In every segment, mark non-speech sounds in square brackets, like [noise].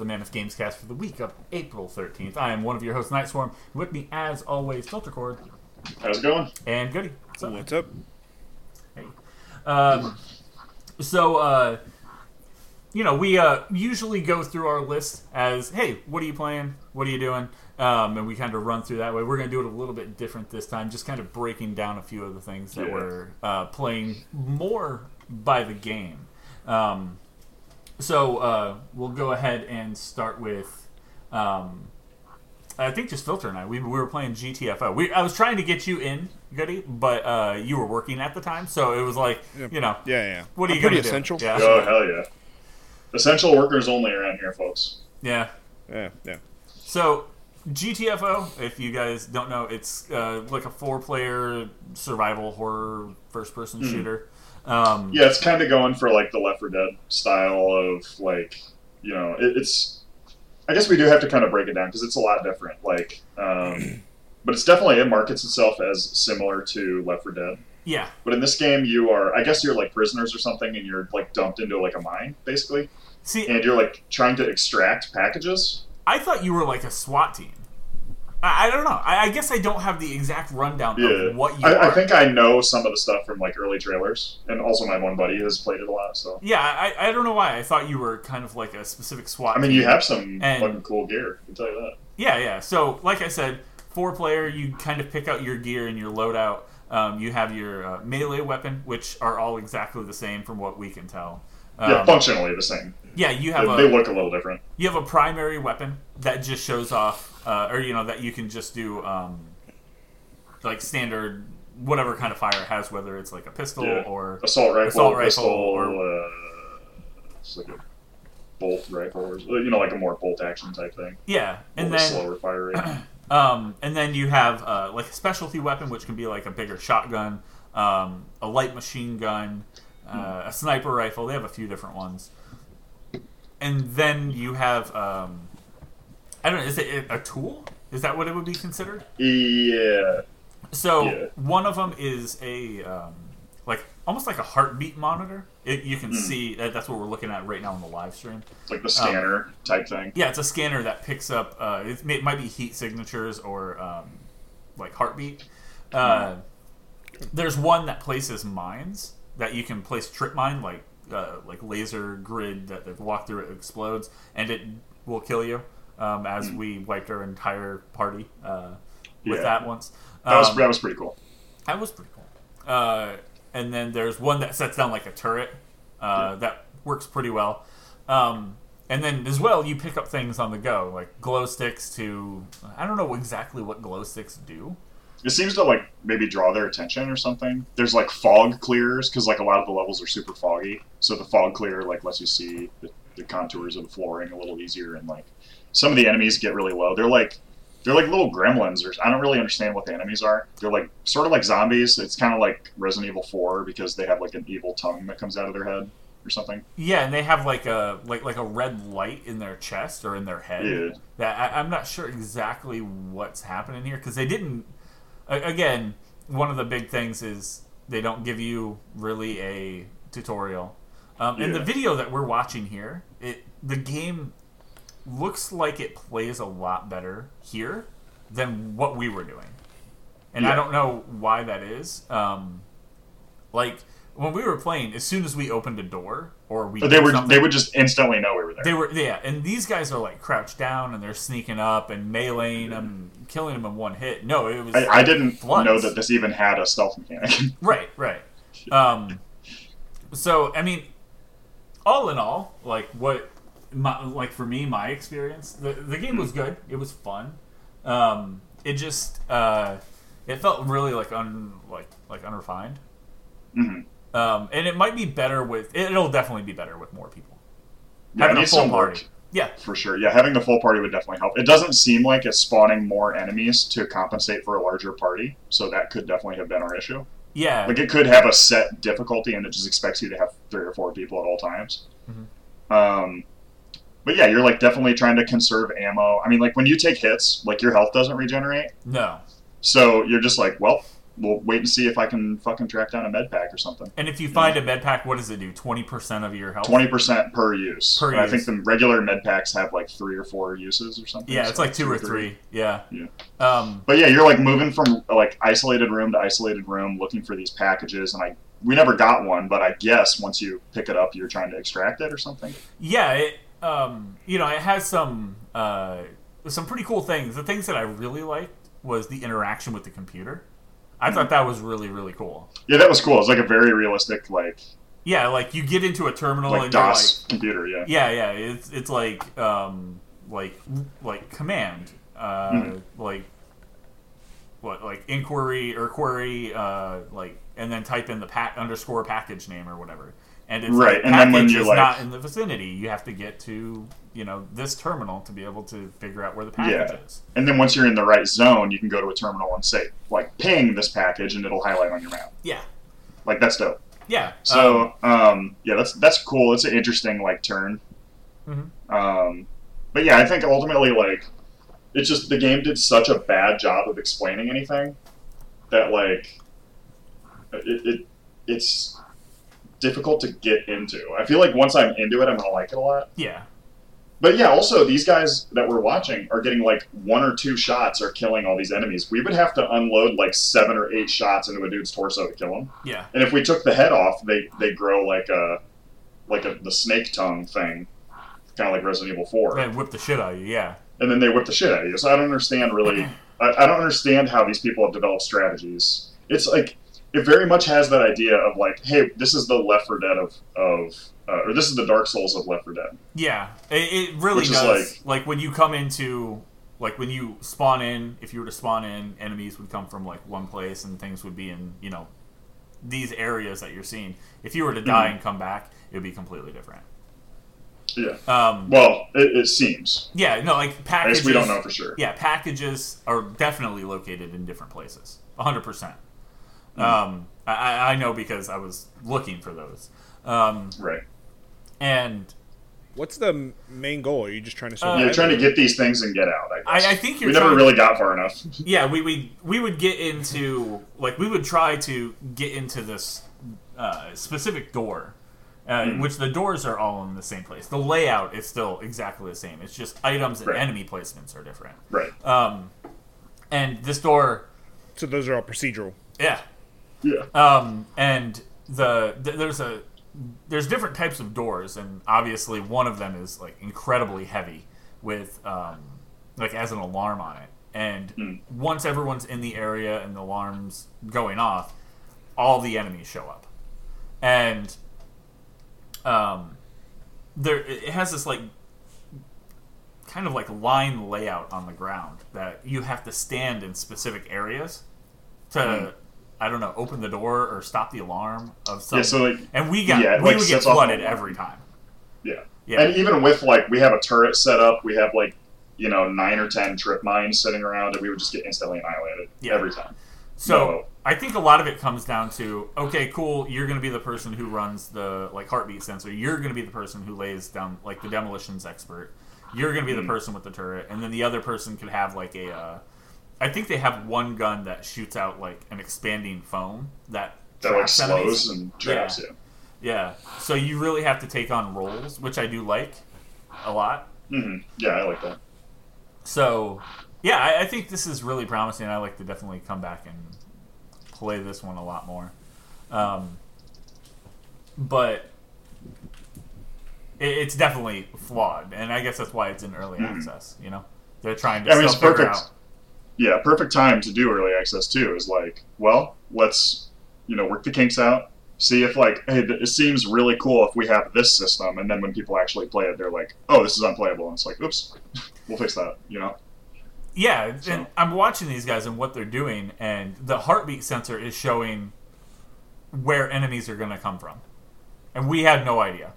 the Mammoth Gamescast for the week of April 13th. I am one of your hosts, Night Swarm. With me, as always, Filtercord. How's it going? and Goody. What's up? What's up? Hey. Um, so, uh, you know, we uh, usually go through our list as, hey, what are you playing? What are you doing? Um, and we kind of run through that way. We're going to do it a little bit different this time, just kind of breaking down a few of the things that Yeah. we're uh, playing more by the game. Um, so uh, we'll go ahead and start with. Um, I think just Filter and I. We, we were playing GTFO. We, I was trying to get you in, Goody, but uh, you were working at the time, so it was like, you know, Yeah, yeah. what are I'm you gonna do? essential. Yeah, Oh hell yeah! Essential workers only around here, folks. yeah. Yeah, yeah. So GTFO, if you guys don't know, it's uh, like a four-player survival horror first-person shooter. Um, Yeah, it's kind of going for like the Left 4 Dead style of like, you know, it, it's. I guess we do have to kind of break it down because it's a lot different. Like, um, [clears throat] but it's definitely it markets itself as similar to Left 4 Dead. yeah, But in this game, you are, I guess you're like prisoners or something, and you're like dumped into like a mine, basically, See, and you're like trying to extract packages. I thought you were like a SWAT team. I, I don't know. I, I guess I don't have the exact rundown Yeah, of what you I, are. I think I know some of the stuff from like early trailers, and also my one buddy has played it a lot. So yeah, I, I don't know why. I thought you were kind of like a specific SWAT. I mean, you have some And- fucking cool gear. I can tell you that. Yeah, yeah. So, like I said, four player, you kind of pick out your gear and your loadout. Um, you have your uh, melee weapon, which are all exactly the same from what we can tell. Um, yeah, functionally the same. Yeah, you They, have they a look a little different. you have a primary weapon that just shows off, uh, or you know that you can just do um, like standard whatever kind of fire it has, whether it's like a pistol Yeah. or Assault rifle, Assault rifle pistol, or- uh, it's like a bolt rifle, or you know, like a more bolt action type thing. yeah, and then slower fire rate. [clears throat] Um, and then you have uh, like a specialty weapon, which can be like a bigger shotgun, um, a light machine gun, uh, a sniper rifle. They have a few different ones. And then you have, um, I don't know, is it a tool? Is that what it would be considered? yeah, So Yeah. one of them is a um, like almost like a heartbeat monitor. It, you can see that that's what we're looking at right now on the live stream. like the scanner type thing. Yeah, it's a scanner that picks up. Uh, it, may, it might be heat signatures or um, like heartbeat. Uh, there's one that places mines that you can place trip mine, like uh, like laser grid that if you walk through it explodes and it will kill you. Um, as we wiped our entire party uh, with Yeah. that once. That was Um, that was pretty cool. that was pretty cool. Uh, and then there's one that sets down like a turret uh, that works pretty well. Um, and then as well, you pick up things on the go, like glow sticks to. I don't know exactly what glow sticks do. It seems to like maybe draw their attention or something. There's like fog clears because like a lot of the levels are super foggy, so the fog clear like lets you see the, the contours of the flooring a little easier, and like some of the enemies get really low. They're like they're like little gremlins, or I don't really understand what the enemies are. They're like sort of like zombies. It's kind of like Resident Evil Four because they have like an evil tongue that comes out of their head or something. Yeah, and they have like a like like a red light in their chest or in their head. Yeah. That I, I'm not sure exactly what's happening here because they didn't. Again, one of the big things is they don't give you really a tutorial. Um, And the video that we're watching here, it the game looks like it plays a lot better here than what we were doing, and I don't know why that is. Um, like when we were playing, as soon as we opened a door or we they were they would just instantly know we were there. they were yeah, and these guys are like crouched down and they're sneaking up and meleeing them, killing them in one hit. No, it was I, I didn't know that this even had a stealth mechanic. [laughs] right, right. Um, so I mean, all in all, like what, my, like for me, my experience, the the game was good. It was fun. Um, it just uh, it felt really like un like like unrefined. Mhm. Um, and it might be better with. It'll definitely be better with more people. Yeah, Having a full some work. party. Yeah, For sure. Yeah, having the full party would definitely help. It doesn't seem like it's spawning more enemies to compensate for a larger party, so that could definitely have been our issue. yeah. Like it could have a set difficulty and it just expects you to have three or four people at all times. Mhm. Um, but yeah, you're like definitely trying to conserve ammo. I mean, like when you take hits, like your health doesn't regenerate, no. so you're just like, well, we'll wait and see if I can fucking track down a med pack or something. And if you find a med pack, what does it do? Twenty percent of your health. Twenty percent per use. Per And I think the regular med packs have like three or four uses or something. Yeah, so it's like two or three. Yeah. Yeah. Um, But yeah, you're like moving from like isolated room to isolated room, looking for these packages, and I we never got one, but I guess once you pick it up, you're trying to extract it or something. yeah. It. Um, you know, it has some uh, some pretty cool things. The things that I really liked was the interaction with the computer. I thought that was really really cool. Yeah, that was cool. It's like a very realistic like Yeah, like you get into a terminal like and you're like, DOS computer. Yeah. Yeah, yeah. It's it's like um like like command uh Mhm. like what like inquiry or query uh like and then type in the pack underscore package name or whatever. And it's Right, like, and then when package you, is like- not in the vicinity. You have to get to you know this terminal to be able to figure out where the package Yeah. is. And then once you're in the right zone, you can go to a terminal and say like ping this package, and it'll highlight on your map. Yeah, Like that's dope. yeah. Um, So um, yeah, that's that's cool. It's an interesting like turn. Mhm. Um, but yeah, I think ultimately like it's just the game did such a bad job of explaining anything that like it, it it's difficult to get into. I feel like once I'm into it, I'm gonna like it a lot. yeah, But yeah, also these guys that we're watching are getting like one or two shots are killing all these enemies. We would have to unload like seven or eight shots into a dude's torso to kill him. yeah, And if we took the head off, they they grow like a like a the snake tongue thing, kind of like Resident Evil Four, and whip the shit out of you. Yeah, and then they whip the shit out of you. So I don't understand really. I, I don't understand how these people have developed strategies. It's like it very much has that idea of like, hey, this is the Left 4 Dead of of uh, or this is the Dark Souls of Left 4 Dead. Yeah, it, it really Which does. Like, when you come into, like when you spawn in, if you were to spawn in, enemies would come from like one place, and things would be in you know these areas that you're seeing. If you were to die Mhm. and come back, it would be completely different. Yeah. Um, Well, it, it seems. yeah, no, like packages. we don't know for sure. Yeah, packages are definitely located in different places. 100. percent. Hmm. Um, I- I, I know because I was looking for those. Um, Right. and What's the main goal? Are you just trying to Uh, survive? You're trying to get these things and get out. I, guess. I, I think you're we never trying- really got far enough. [laughs] yeah we, we we would get into like we would try to get into this uh, specific door uh, Hmm. which the doors are all in the same place the layout is still exactly the same it's just items and Right. enemy placements are different Right. um, and this door so those are all procedural. yeah Yeah. um, and the th- there's a there's different types of doors, and obviously one of them is like incredibly heavy with um, like as an alarm on it. And Mm. once everyone's in the area and the alarm's going off, all the enemies show up, and um, there it has this like kind of like line layout on the ground that you have to stand in specific areas to Mm. I don't know open the door or stop the alarm of something. Yeah. So like, and we got Yeah, we like, would get sets off an flooded every time yeah. yeah And even with like, we have a turret set up. We have like, you know, nine or ten trip mines sitting around, and we would just get instantly annihilated Yeah. every time. So No. I think a lot of it comes down to okay, cool. You're going to be the person who runs the like heartbeat sensor. You're going to be the person who lays down like the demolitions expert. You're going to be the Mhm. person with the turret, and then the other person could have like a. Uh, I think they have one gun that shoots out like an expanding foam that That like traps enemies. and traps Yeah. you. Yeah, so you really have to take on roles, which I do like a lot. hmm Yeah, I like that. So, yeah, I, I think this is really promising. I like to definitely come back and play this one a lot more. Um, but it, it's definitely flawed, and I guess that's why it's in early Mhm. access. You know, they're trying to I mean, still figure perfect. out. Yeah, perfect time to do early access too. Is like, well, let's you know work the kinks out. See if like, hey, th- it seems really cool if we have this system, and then when people actually play it, they're like, oh, this is unplayable, and it's like, oops, [laughs] we'll fix that. You know? Yeah, So- and I'm watching these guys and what they're doing, and the heartbeat sensor is showing where enemies are going to come from, and we had no idea.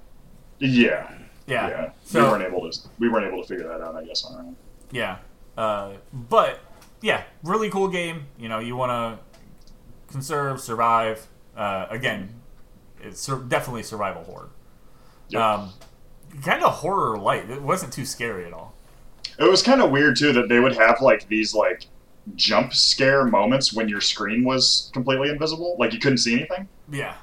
Yeah. Yeah, Yeah. So- we weren't able to. We weren't able to figure that out. I guess on our own. Yeah. Uh, but yeah, really cool game. You know, you want to conserve, survive. Uh, again, it's sur- definitely survival horror. Yep. Um, kind of horror light. It wasn't too scary at all. It was kind of weird too that they would have like these like jump scare moments when your screen was completely invisible, like you couldn't see anything. Yeah.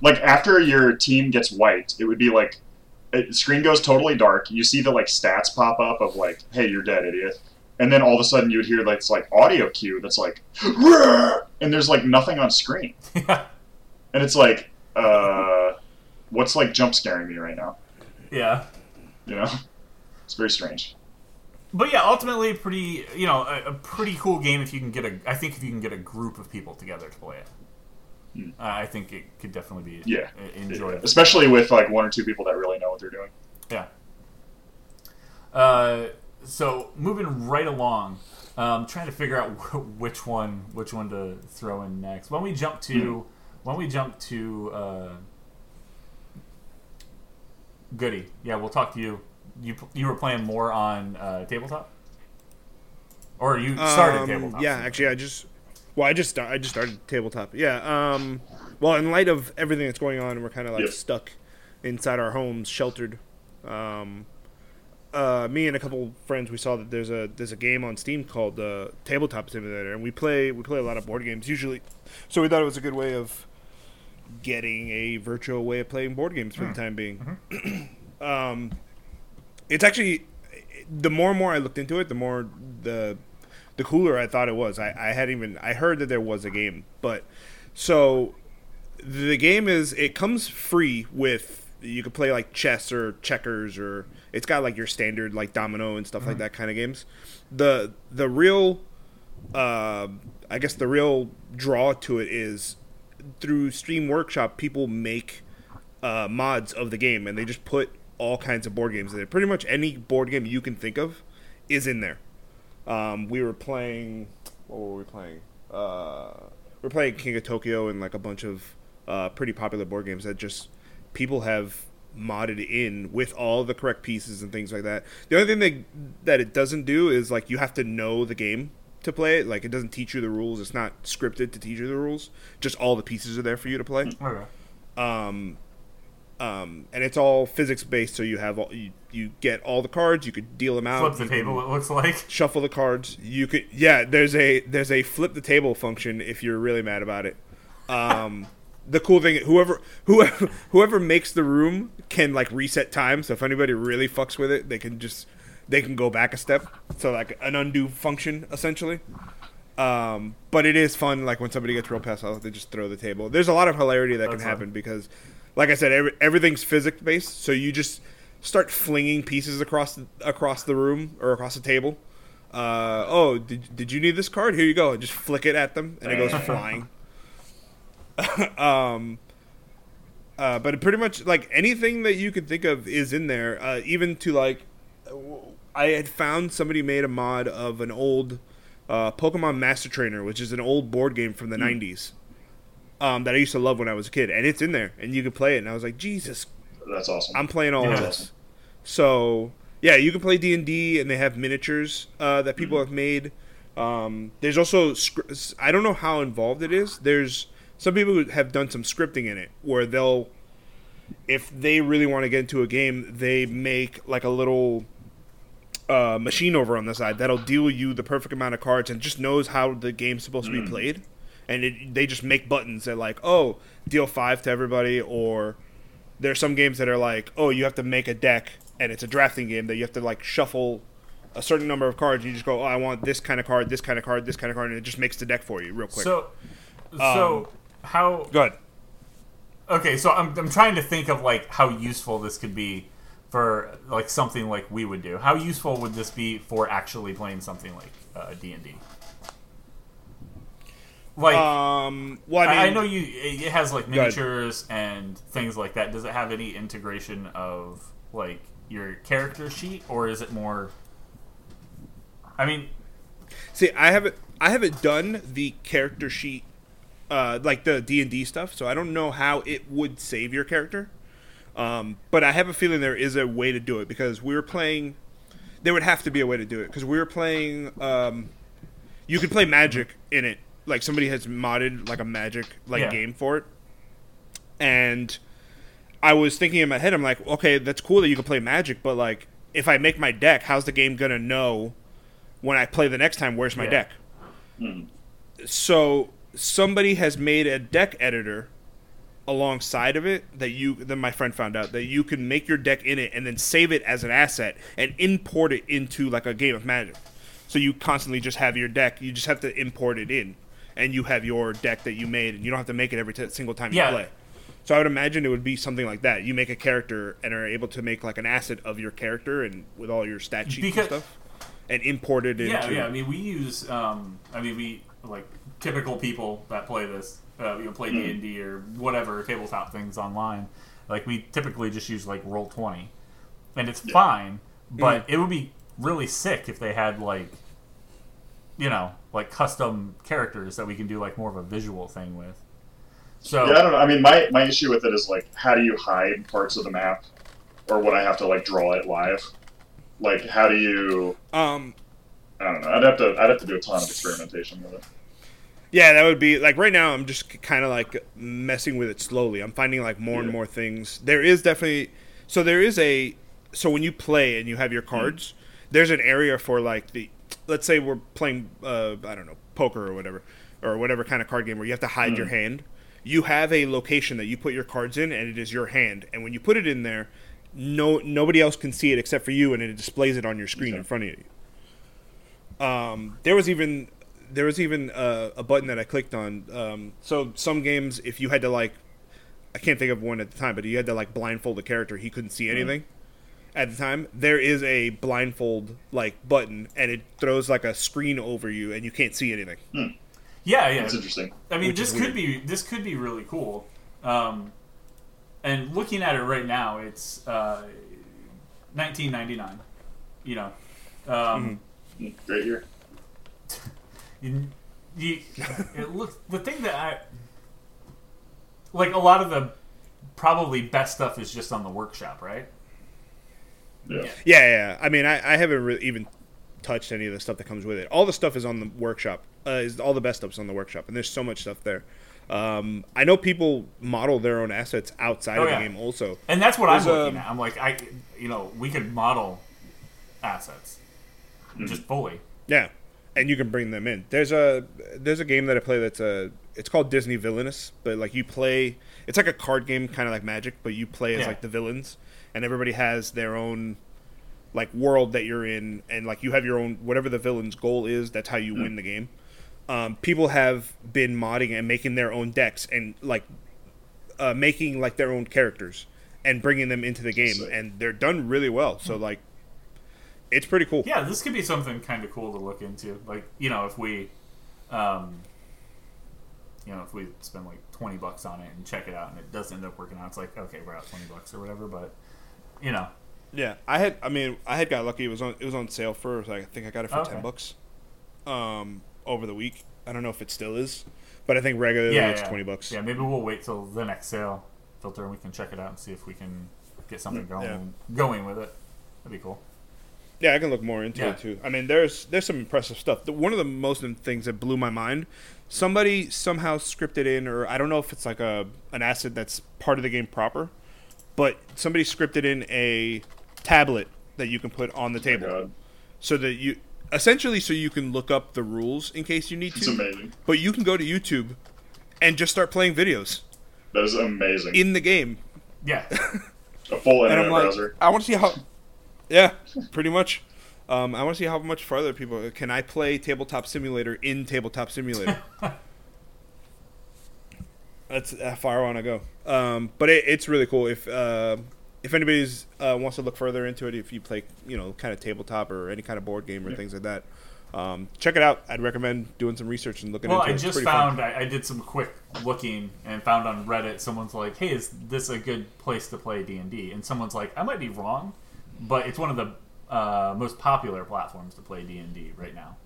Like after your team gets wiped, it would be like it, screen goes totally dark. You see the like stats pop up of like, "Hey, you're dead, idiot," and then all of a sudden you would hear like this like audio cue that's like, and there's like nothing on screen, [laughs] Yeah. and it's like, uh, what's like jump scaring me right now? Yeah. You know, it's very strange. But yeah, ultimately, pretty you know a, a pretty cool game if you can get a. I think if you can get a group of people together to play it, Hmm. uh, I think it could definitely be Yeah. uh, enjoyable. especially with like one or two people that really know what they're doing. Yeah. Uh, so moving right along, um, trying to figure out wh- [laughs] which one which one to throw in next. When we jump to when we jump to uh, Goody, yeah, we'll talk to you. You you were playing more on uh, tabletop, or you started Um, tabletop? Yeah, actually, I just well, I just I just started tabletop. Yeah. Um. Well, in light of everything that's going on, we're kind of like Yep. stuck inside our homes, sheltered. Um. Uh, me and a couple friends, we saw that there's a there's a game on Steam called uh, Tabletop Simulator, and we play we play a lot of board games usually. So we thought it was a good way of getting a virtual way of playing board games for the time being. [clears throat] um, it's actually the more and more I looked into it, the more the the cooler I thought it was. I, I hadn't even I heard that there was a game, but so the game is it comes free with you can play like chess or checkers or it's got like your standard like domino and stuff like that kind of games. The the real uh, I guess the real draw to it is through Steam Workshop people make uh, mods of the game and they just put all kinds of board games in it. Pretty much any board game you can think of is in there. Um, we were playing. What were we playing? Uh, we are playing King of Tokyo and like a bunch of uh, pretty popular board games that just people have modded in with all the correct pieces and things like that. The only thing that that it doesn't do is like you have to know the game to play it. Like it doesn't teach you the rules. It's not scripted to teach you the rules. Just all the pieces are there for you to play Okay. um, um, and it's all physics based. So you have all you, you get all the cards. You could deal them out. Flip the table. It looks like. [laughs] Shuffle the cards. You could yeah. There's a there's a flip the table function if you're really mad about it. Um, the cool thing whoever whoever [laughs] whoever makes the room can like reset time. So if anybody really fucks with it, they can just they can go back a step. So like an undo function essentially. Um, but it is fun, like when somebody gets real pissed off, they just throw the table. There's a lot of hilarity that That's can fun. happen because, like I said, every, everything's physics based. So you just start flinging pieces across the, across the room or across the table. Uh, oh, did, did you need this card? Here you go. And just flick it at them, and it goes [laughs] flying. [laughs] um, uh, but pretty much like anything that you could think of is in there. Uh, even to like, I had found somebody made a mod of an old uh, Pokemon Master Trainer, which is an old board game from the '90s um, that I used to love when I was a kid, and it's in there, and you can play it. And I was like, Jesus, That's awesome. I'm playing all Yeah. of this. So yeah, you can play D and D, and they have miniatures uh, that people have made. Um, there's also I don't know how involved it is. There's some people have done some scripting in it where they'll, if they really want to get into a game, they make like a little uh, machine over on the side that'll deal you the perfect amount of cards and just knows how the game's supposed to be played. And it, they just make buttons that like, oh, deal five to everybody, or there's some games that are like, oh, you have to make a deck, and it's a drafting game that you have to like shuffle a certain number of cards. You just go, oh, I want this kind of card, this kind of card, this kind of card, and it just makes the deck for you real quick. So, so how? good. Okay, so I'm I'm trying to think of like how useful this could be for like something like we would do. How useful would this be for actually playing something like uh, D and D? Like Um, well, I I, mean, I know you. It has like miniatures and things like that. Does it have any integration of like your character sheet, or is it more? I mean, See, I haven't I haven't done the character sheet, uh, like the D and D stuff. So I don't know how it would save your character. Um, but I have a feeling there is a way to do it because we were playing. There would have to be a way to do it because we were playing. Um, you could play Magic in it. Like somebody has modded like a Magic like Yeah. game for it, and I was thinking in my head, I'm like, okay, that's cool that you can play Magic, but like, if I make my deck, how's the game gonna know when I play the next time? Where's my Yeah. deck? Hmm. So somebody has made a deck editor alongside of it that you then my friend found out that you can make your deck in it and then save it as an asset and import it into like a game of magic. So you constantly just have your deck, you just have to import it in and you have your deck that you made and you don't have to make it every t- single time Yeah. you play. So I would imagine it would be something like that. You make a character and are able to make like an asset of your character and with all your stat sheets Because- and stuff and import it into Yeah, yeah. I mean, we use. Um, I mean, we like typical people that play this. Uh, you know, play D and D or whatever tabletop things online. Like we typically just use like roll twenty, and it's fine. But it would be really sick if they had like, you know, like custom characters that we can do like more of a visual thing with. So Yeah, I don't know. I mean, my, my issue with it is like, how do you hide parts of the map, or would I have to like draw it live? Like, how do you? um I don't know. I'd have to I'd have to do a ton of experimentation with it. Yeah, that would be like right now. I'm just kind of like messing with it slowly. I'm finding like more and more things. There is definitely so there is a so when you play and you have your cards, there's an area for like the let's say we're playing uh, I don't know poker or whatever or whatever kind of card game where you have to hide your hand. You have a location that you put your cards in, and it is your hand. And when you put it in there, no nobody else can see it except for you, and it displays it on your screen Okay. in front of you. Um, there was even there was even uh, a button that I clicked on. Um, so some games, if you had to like, I can't think of one at the time, but you had to like blindfold a character, he couldn't see anything. At the time, there is a blindfold like button, and it throws like a screen over you, and you can't see anything. yeah, yeah. That's interesting. I mean, Which this could be this could be really cool. Um, and looking at it right now, it's uh, 1999. You know, um, Mm, Great year. [laughs] you, you, it looks the thing that I like. A lot of the probably best stuff is just on the workshop, right? Yeah. Yeah. Yeah, yeah. I mean, I, I haven't really even touched any of the stuff that comes with it. All the stuff is on the workshop. Uh, is all the best stuff's on the workshop, and there's so much stuff there. Um, I know people model their own assets outside Oh, of yeah. the game, also. And that's what I'm looking um, at. I'm like, I, you know, we could model assets just fully. Yeah, and you can bring them in. There's a there's a game that I play that's a it's called Disney Villainous, but like you play it's like a card game, kind of like Magic, but you play as Yeah. like the villains, and everybody has their own like world that you're in, and like you have your own whatever the villain's goal is. That's how you win the game. Um, people have been modding and making their own decks and like uh, making like their own characters and bringing them into the game, Sick. and they're done really well. So like, it's pretty cool. Yeah, this could be something kind of cool to look into. Like, you know, if we, um, you know, if we spend like twenty bucks on it and check it out, and it does end up working out, it's like okay, we're out twenty bucks or whatever. But you know, Yeah, I had. I mean, I had got lucky. It was on. It was on sale for. Like, I think I got it for Okay. ten bucks. Um, over the week. I don't know if it still is, but I think regularly yeah, it's yeah. twenty bucks. Yeah, maybe we'll wait till the next sale filter, and we can check it out and see if we can get something going Yeah. going with it. That'd be cool. Yeah, I can look more into Yeah. it too. I mean, there's there's some impressive stuff. The, one of the most things that blew my mind, somebody somehow scripted in, or I don't know if it's like a an asset that's part of the game proper, but somebody scripted in a tablet that you can put on the oh table, God, so that you essentially so you can look up the rules in case you need it's to. amazing. But you can go to YouTube and just start playing videos That is amazing. in the game. Yeah, a full [laughs] internet like, browser. I want to see how. Yeah, pretty much. Um, I want to see how much farther people can I play Tabletop Simulator in Tabletop Simulator. [laughs] That's how far I want to go. Um, but it, it's really cool. If uh, if anybody's uh, wants to look further into it, if you play you know kind of tabletop or any kind of board game or things like that, um, check it out. I'd recommend doing some research and looking Well, into I it. It's just found I, I did some quick looking and found on Reddit someone's like, "Hey, is this a good place to play D and D?" And someone's like, "I might be wrong, but it's one of the uh, most popular platforms to play D and D right now,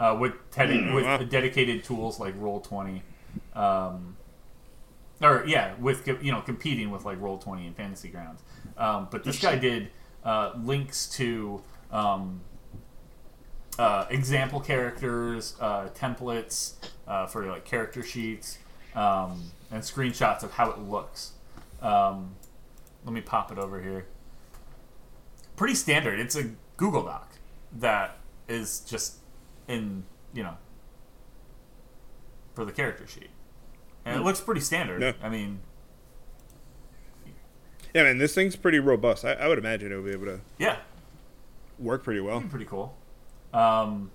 uh, with tedi- Mm, wow. with dedicated tools like Roll Twenty, um, or yeah, with you know competing with like Roll Twenty and Fantasy Grounds. Um, but this guy did uh, links to." Um, uh, example characters, uh, templates uh, for like character sheets, um, and screenshots of how it looks. Um, let me pop it over here. Pretty standard. It's a Google Doc that is just in you know for the character sheet, and it looks pretty standard. Yeah. I mean, Yeah, man, this thing's pretty robust. I, I would imagine it would be able to yeah, work pretty well. pretty cool. Um,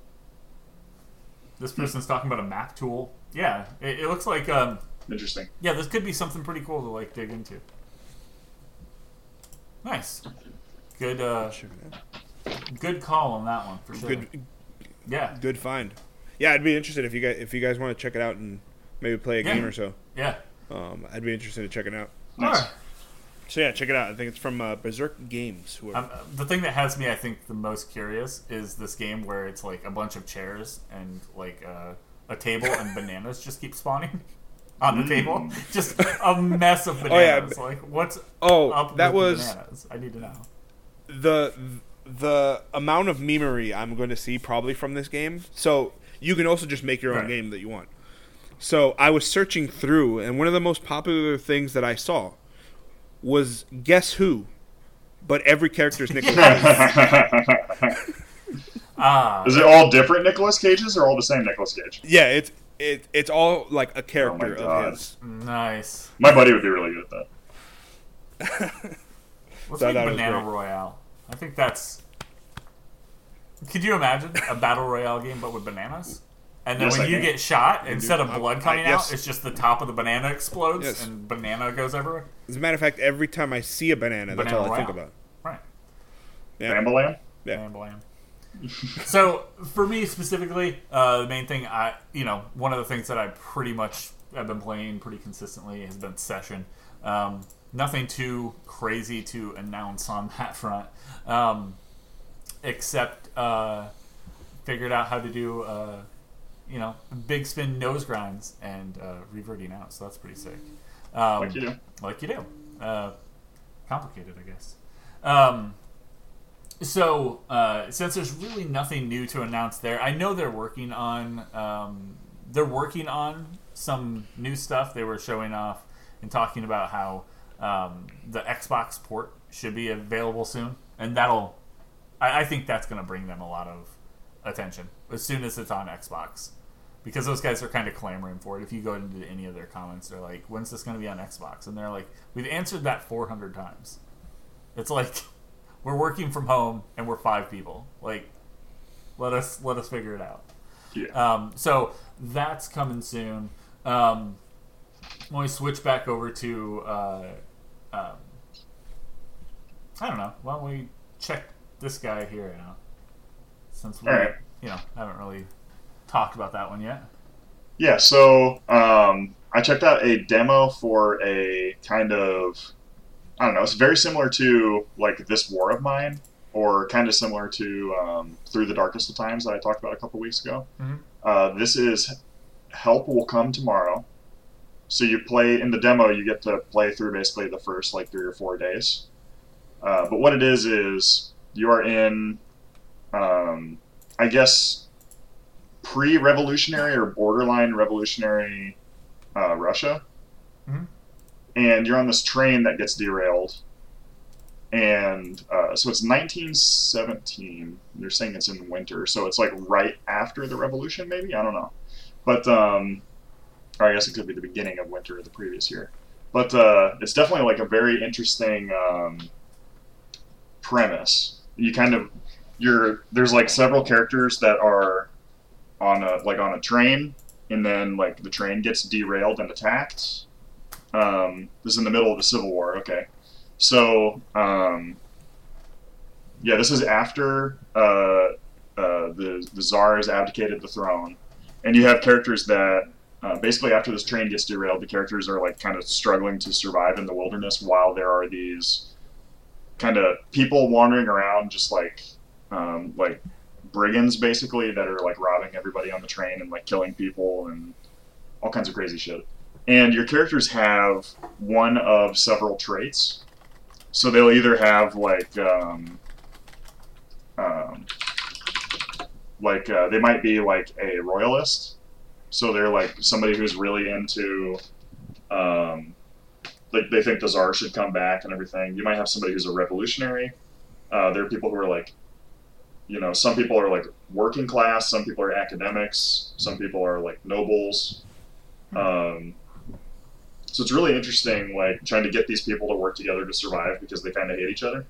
this person's talking about a map tool. Yeah, it, it looks like um, Interesting. yeah, this could be something pretty cool to like dig into. Nice, good, uh, good call on that one for sure. Good, Yeah, good find. Yeah, I'd be interested if you guys if you guys want to check it out and maybe play a Yeah. game or so. yeah. Um, I'd be interested in checking it out. Nice. So yeah, check it out. I think it's from uh, Berserk Games. Um, the thing that has me, I think, the most curious is this game where it's like a bunch of chairs and like uh, a table and [laughs] bananas just keep spawning [laughs] on the table. Just a mess of Oh, yeah. bananas. Like, what's oh, up that was bananas? I need to know. The the amount of memery I'm going to see probably from this game. So you can also just make your own Right. game that you want. So I was searching through, and one of the most popular things that I saw was Guess Who, but every character is Nicolas. [laughs] Cage. [laughs] Ah, Is it all different Nicolas Cages or all the same Nicolas Cage? yeah, it's it, it's all like a character Oh God. of his. nice. My buddy would be really good at that. Let's So I make thought it was Banana. Royale. I think that's. Could you imagine a battle royale game but with bananas? And then Yes, when I you can. get shot, instead of I- blood I- coming yes. out, it's just the top of the banana explodes Yes. and banana goes everywhere. As a matter of fact, every time I see a banana, that's Banana all I think about. Right. Yeah. Bambalam? Yeah. Bam, blam. [laughs] so for me specifically, uh, the main thing I, you know, one of the things that I pretty much have been playing pretty consistently has been Session. Um, nothing too crazy to announce on [laughs] that front, um, except uh, figured out how to do, uh, you know, big spin nose grinds and uh, reverting out. So that's pretty sick. Um, Like you do. like you do. Uh, complicated, I guess. Um, so, uh, since there's really nothing new to announce there, I know they're working on um, they're working on some new stuff. They were showing off and talking about how um, the Xbox port should be available soon, and that'll. I, I think that's going to bring them a lot of attention as soon as it's on Xbox, because those guys are kind of clamoring for it. If you go into any of their comments, they're like, "When's this going to be on Xbox?" And they're like, "We've answered that 400 times." It's like [laughs] we're working from home and we're five people. Like, let us let us figure it out. Yeah. Um, so that's coming soon. Um, when we switch back over to, uh, um, I don't know. Why don't we check this guy here out? Since we, right. you know, haven't really talked about that one yet. Yeah, so um, I checked out a demo for a kind of I don't know. It's very similar to like this War of Mine, or kind of similar to um, Through the Darkest of Times that I talked about a couple weeks ago. Mhm. Uh, this is Help Will Come Tomorrow. So you play in the demo, you get to play through basically the first like three or four days. Uh, but what it is is you are in, um, I guess, pre-revolutionary or borderline revolutionary uh, Russia, Mhm. and you're on this train that gets derailed. And uh, so it's 1917. They're saying it's in winter, so it's like right after the revolution, maybe I don't know, but um, or I guess it could be the beginning of winter of the previous year. But uh, it's definitely like a very interesting um, premise. You kind of you're there's like several characters that are on a like on a train, and then like the train gets derailed and attacked. Um, this is in the middle of the Civil War. Okay, so um, yeah, this is after uh, uh, the the Tsar has abdicated the throne, and you have characters that uh, basically after this train gets derailed, the characters are like kind of struggling to survive in the wilderness while there are these kind of people wandering around, just like um, like brigands basically that are like robbing everybody on the train and like killing people and all kinds of crazy shit. And your characters have one of several traits. So they'll either have like um, um, like uh, they might be like a royalist. So they're like somebody who's really into um, like they think the czar should come back and everything. You might have somebody who's a revolutionary. Uh, there are people who are like you know, some people are like working class, some people are academics, some people are like nobles. Um, so it's really interesting, like trying to get these people to work together to survive because they kind of hate each other.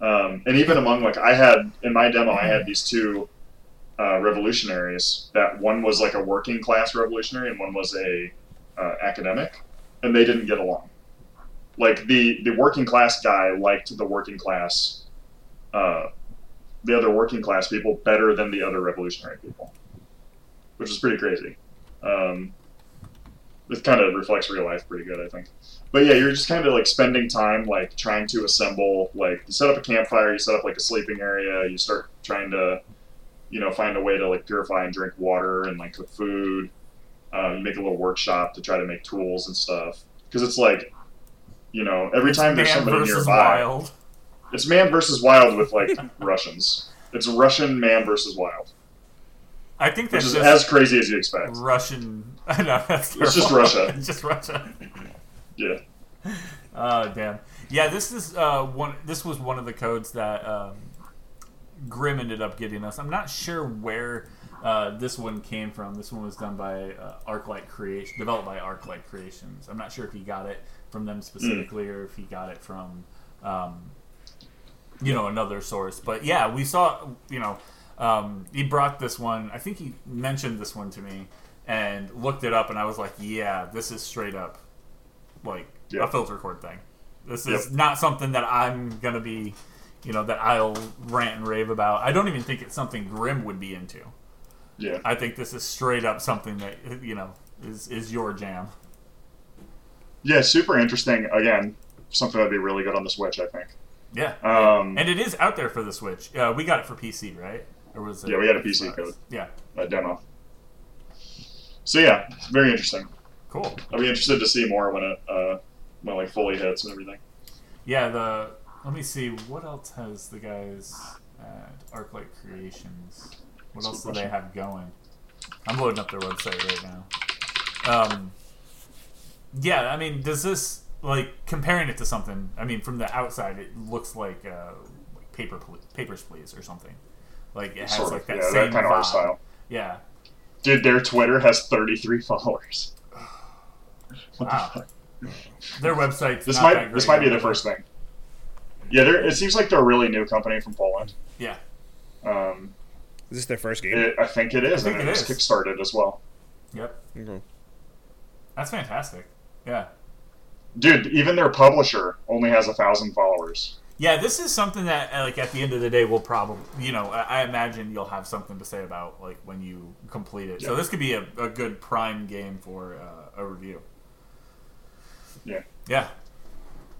Um, and even among like I had in my demo, I had these two uh, revolutionaries. That one was like a working class revolutionary, and one was a uh, academic, and they didn't get along. Like the the working class guy liked the working class, uh, the other working class people better than the other revolutionary people, which is pretty crazy. Um, it kind of reflects real life pretty good, I think. But yeah, you're just kind of like spending time like trying to assemble like you set up a campfire, you set up like a sleeping area, you start trying to, you know, find a way to like purify and drink water and like cook food. You make a little workshop to try to make tools and stuff because it's like, you know, every time there's somebody nearby, wild. it's man versus wild with like [laughs] Russians. It's Russian man versus wild, I think that's just as crazy as you expect. Russian. [laughs] I know that's It's just. Russia. it's [laughs] just Russia. Yeah. Oh damn. Yeah, this is uh, one. This was one of the codes that um, Grim ended up getting us. I'm not sure where uh, this one came from. This one was done by uh, ArcLight Creation, developed by ArcLight Creations. I'm not sure if he got it from them specifically or if he got it from, um, you know, another source. But yeah, we saw. You know, um, he brought this one. I think he mentioned this one to me and looked it up, and I was like, yeah, this is straight up like Yeah. a Filtercord thing. This is Yep. not something that I'm gonna be, you know, that I'll rant and rave about. I don't even think it's something Grim would be into. Yeah. I think this is straight up something that you know is is your jam. Yeah, super interesting. Again, something that'd be really good on the Switch, I think. Yeah, Um, and it is out there for the Switch. Uh, we got it for PC, right? Or was it? Yeah, we had a PC code. Yeah, a demo. So yeah, very interesting. cool. I'll be interested to see more when it uh, when it, like fully hits and everything. Yeah, the let me see what else has the guys at ArcLight Creations. What else do they have going? I'm loading up their website right now. Um, yeah, I mean, does this like comparing it to something? I mean, from the outside, it looks like uh, like paper papers please or something. Like it has Sort like that yeah, same that kind of art style. Yeah. Dude, their Twitter has 33 followers. [sighs] What Wow. the fuck? Their website's This might this might be the first thing. Yeah, they're, it seems like they're a really new company from Poland. Yeah. Um, Is this their first game? it, I think it is, I think and it it was kickstarted as well. Yep. Okay. That's fantastic. Yeah. Dude, even their publisher only has a thousand followers. Yeah, this is something that, uh, like, at the end of the day, we'll probably, you know, I, I imagine you'll have something to say about, like, when you complete it. So this could be a, a good prime game for uh, a review. Yeah, Yeah.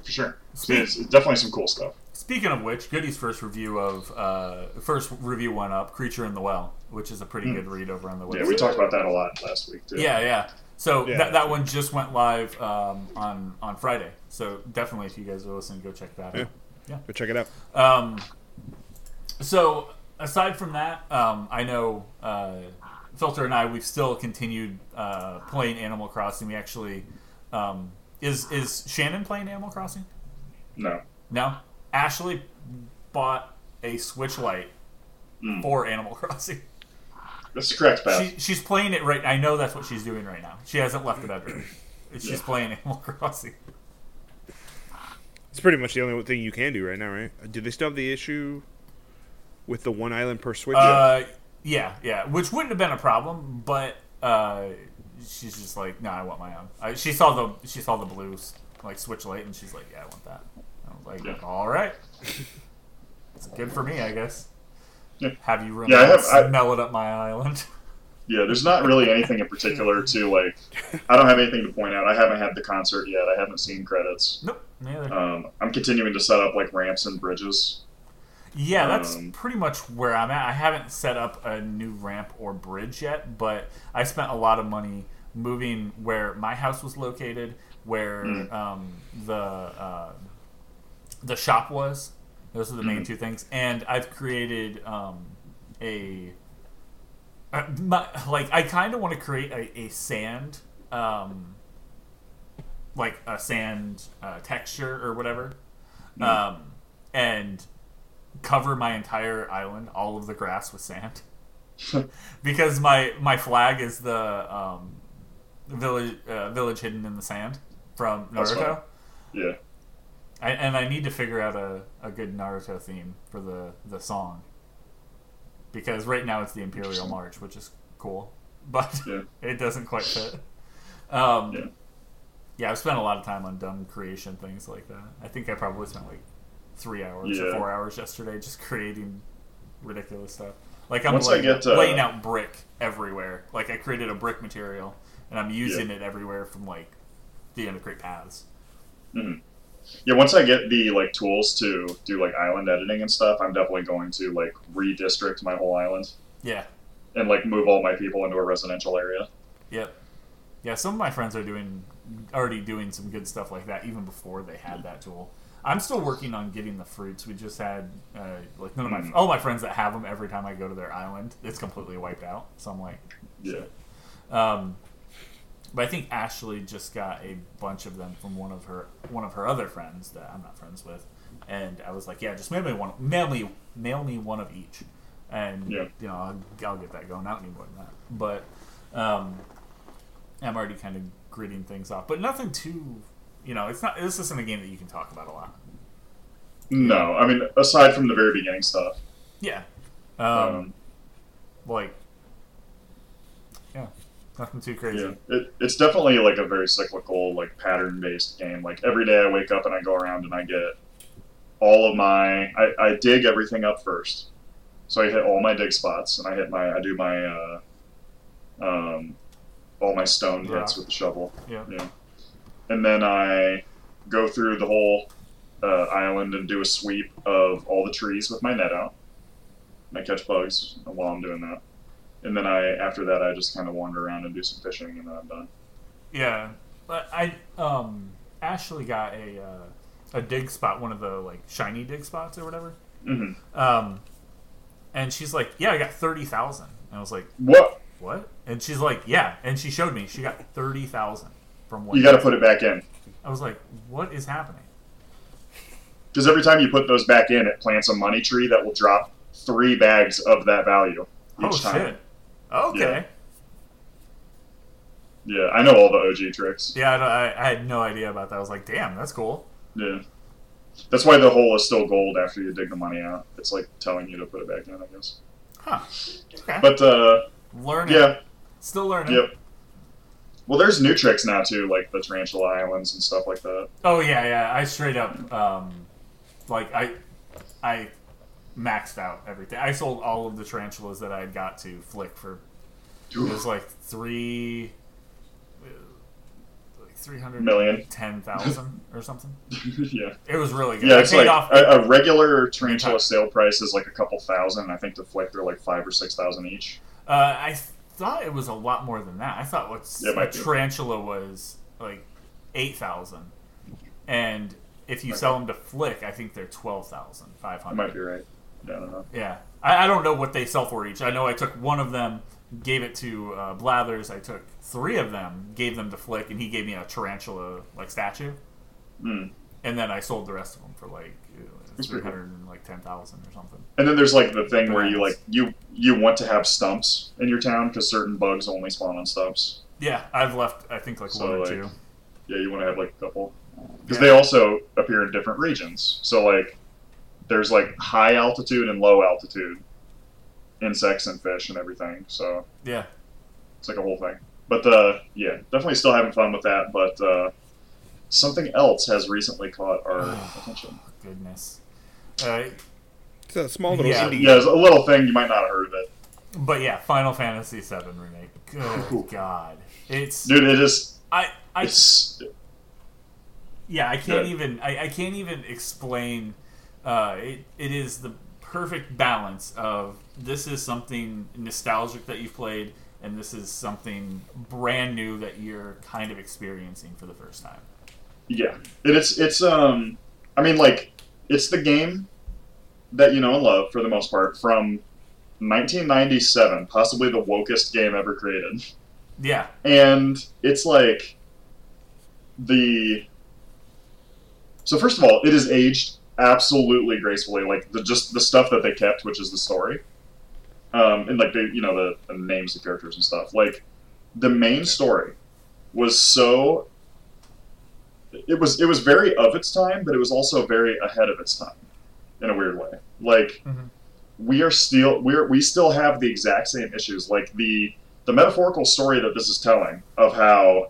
For sure. Speak- It's, it's definitely some cool stuff. Speaking of which, Goody's first review of uh, first review went up, "Creature in the Well," which is a pretty good read over on the website. Yeah, we talked about that a lot last week too. Yeah, yeah. So Yeah. that, that one just went live um, on on Friday. So definitely, if you guys are listening, go check that Yeah. out. Yeah, go check it out. Um, so aside from that, um, I know uh, Filter and I we've still continued uh, playing Animal Crossing. We actually um, is is Shannon playing Animal Crossing? No. No, Ashley bought a Switch Lite Mm. for Animal [laughs] Crossing. That's correct path. She, she's playing it right. I know that's what she's doing right now. She hasn't left the bedroom. [clears throat] She's Yeah. playing Animal [laughs] Crossing. It's pretty much the only thing you can do right now, right? Do they still have the issue with the one island per switch? Uh, yeah, yeah, which wouldn't have been a problem, but uh, she's just like, no, I want my own. I, she saw the she saw the blues like Switch Lite, and she's like, yeah, I want that. I was like, Yeah. all right, it's good for me, I guess. Yeah. Have you room Yeah, I have- I- smell it up my island? [laughs] Yeah, there's not really anything in particular to like. I don't have anything to point out. I haven't had the concert yet. I haven't seen credits. nope, neither. Um, I'm continuing to set up like ramps and bridges. Yeah, that's Um, pretty much where I'm at. I haven't set up a new ramp or bridge yet, but I spent a lot of money moving where my house was located, where Mm. um, the uh, the shop was. Those are the main Mhm. two things, and I've created um, a uh, my, like I kind of want to create a, a sand, um, like a sand uh, texture or whatever, um, and cover my entire island, all of the grass with sand, [laughs] because my my flag is the um, village uh, village hidden in the sand from Naruto. Yeah. I, and I need to figure out a, a good Naruto theme for the, the song. Because right now it's the Imperial March, which is cool, [laughs] but Yeah. it doesn't quite fit. Um, Yeah. yeah, I've spent a lot of time on dumb creation things like that. I think I probably spent like three hours or four hours yesterday just creating ridiculous stuff. Like I'm Once laying, get, uh, laying out brick everywhere. Like I created a brick material and I'm using it everywhere from like the end to create paths. Mhm. Yeah, once I get the like tools to do like island editing and stuff, I'm definitely going to like redistrict my whole island Yeah. and like move all my people into a residential area. Yep. Yeah, some of my friends are doing already doing some good stuff like that even before they had that tool. I'm still working on getting the fruits. We just had uh, like none of my Mhm. all my friends that have them. Every time I go to their island, it's completely wiped out. So I'm like, Yeah. um, but I think Ashley just got a bunch of them from one of her one of her other friends that I'm not friends with, and I was like, yeah, just mail me one, mail me, mail me one of each, and Yeah. you know I'll, I'll get that going. I don't need more than that, but um, I'm already kind of gritting things off, but nothing too, you know, it's not. This isn't a game that you can talk about a lot. No, I mean aside from the very beginning stuff. Yeah, um, Um, like yeah, nothing too crazy. yeah, it, it's definitely like a very cyclical, like pattern based game. Like every day I wake up and I go around and I get all of my I, I dig everything up first. So I hit all my dig spots and I hit my I do my uh, um, all my stone hits Rock. with the shovel. Yeah. Yeah. And then I go through the whole uh, island and do a sweep of all the trees with my net out. And I catch bugs while I'm doing that. And then I, after that, I just kind of wander around and do some fishing, and then I'm done. Yeah, but I um Ashley got a uh, a dig spot, one of the like shiny dig spots or whatever. hmm Um, and she's like, "Yeah, I got thirty thousand. And I was like, What? "What?" And she's like, "Yeah." And she showed me she got thirty thousand from one. You got to put it back in. I was like, "What is happening?" Because every time you put those back in, it plants a money tree that will drop three bags of that value each oh time. shit. Okay. Yeah, I know all the OG tricks. Yeah, I, I, I had no idea about that. I was like, "Damn, that's cool." Yeah. That's why the hole is still gold after you dig the money out. It's like telling you to put it back in, I guess. Huh. Okay. But uh, learning. yeah, Still learning. Yep. Well, there's new tricks now too, like the Tarantula Islands and stuff like that. Oh yeah, yeah. I straight up, um, like I, I maxed out everything. I sold all of the tarantulas that I had got to Flick for. It was like three, like three hundred Million. ten thousand or something. [laughs] yeah. It was really good. Yeah, I it's paid like off. a, a regular tarantula sale price is like a couple thousand. I think to Flick they're like five or six thousand each. uh, I thought it was a lot more than that. I thought what's Yeah, a might be. tarantula was like eight thousand, and if you Okay. sell them to Flick, I think they're twelve thousand five hundred. might be right. Yeah, I don't know. Yeah, I, I don't know what they sell for each. I know I took one of them, gave it to uh, Blathers. I took three of them, gave them to Flick, and he gave me a tarantula like statue. Mm. And then I sold the rest of them for like That's three pretty cool. hundred and like ten thousand or something. And then there's like the thing where you like you you want to have stumps in your town because certain bugs only spawn on stumps. Yeah, I've left. I think like So, one or like, two. Yeah, you want to have like a couple because Yeah. they also appear in different regions. So like there's like high altitude and low altitude insects and fish and everything. So Yeah, It's like a whole thing. But uh, yeah, definitely still having fun with that. But uh, something else has recently caught our [sighs] attention. goodness. Uh, It's a small little Yeah. indie. Yeah, it's a little thing you might not have heard of it, but yeah, Final Fantasy VII remake. Ooh. Good God, it's dude. It is. I I It's Yeah, I can't Good. even I, I can't even explain uh, it it is the perfect balance of this is something nostalgic that you've played and this is something brand new that you're kind of experiencing for the first time. yeah. And it's it's um. I mean, like it's the game that you know and love for the most part from 1997, possibly the wokest game ever created. Yeah. and it's like the so first of all it is aged absolutely gracefully like the just the stuff that they kept which is the story um and like the you know the, the names the characters and stuff like the main story was so it was it was very of its time, but it was also very ahead of its time in a weird way. Like Mhm. we are still we're we still have the exact same issues. Like the the metaphorical story that this is telling of how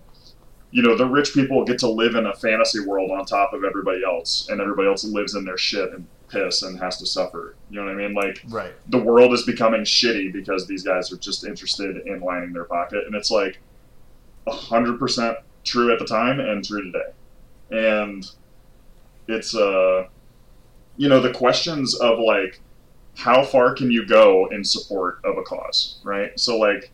you know the rich people get to live in a fantasy world on top of everybody else, and everybody else lives in their shit and piss and has to suffer. You know what I mean? Like Right. the world is becoming shitty because these guys are just interested in lining their pocket, and it's like hundred percent true at the time and true today. And it's uh, you know, the questions of like how far can you go in support of a cause, right? So like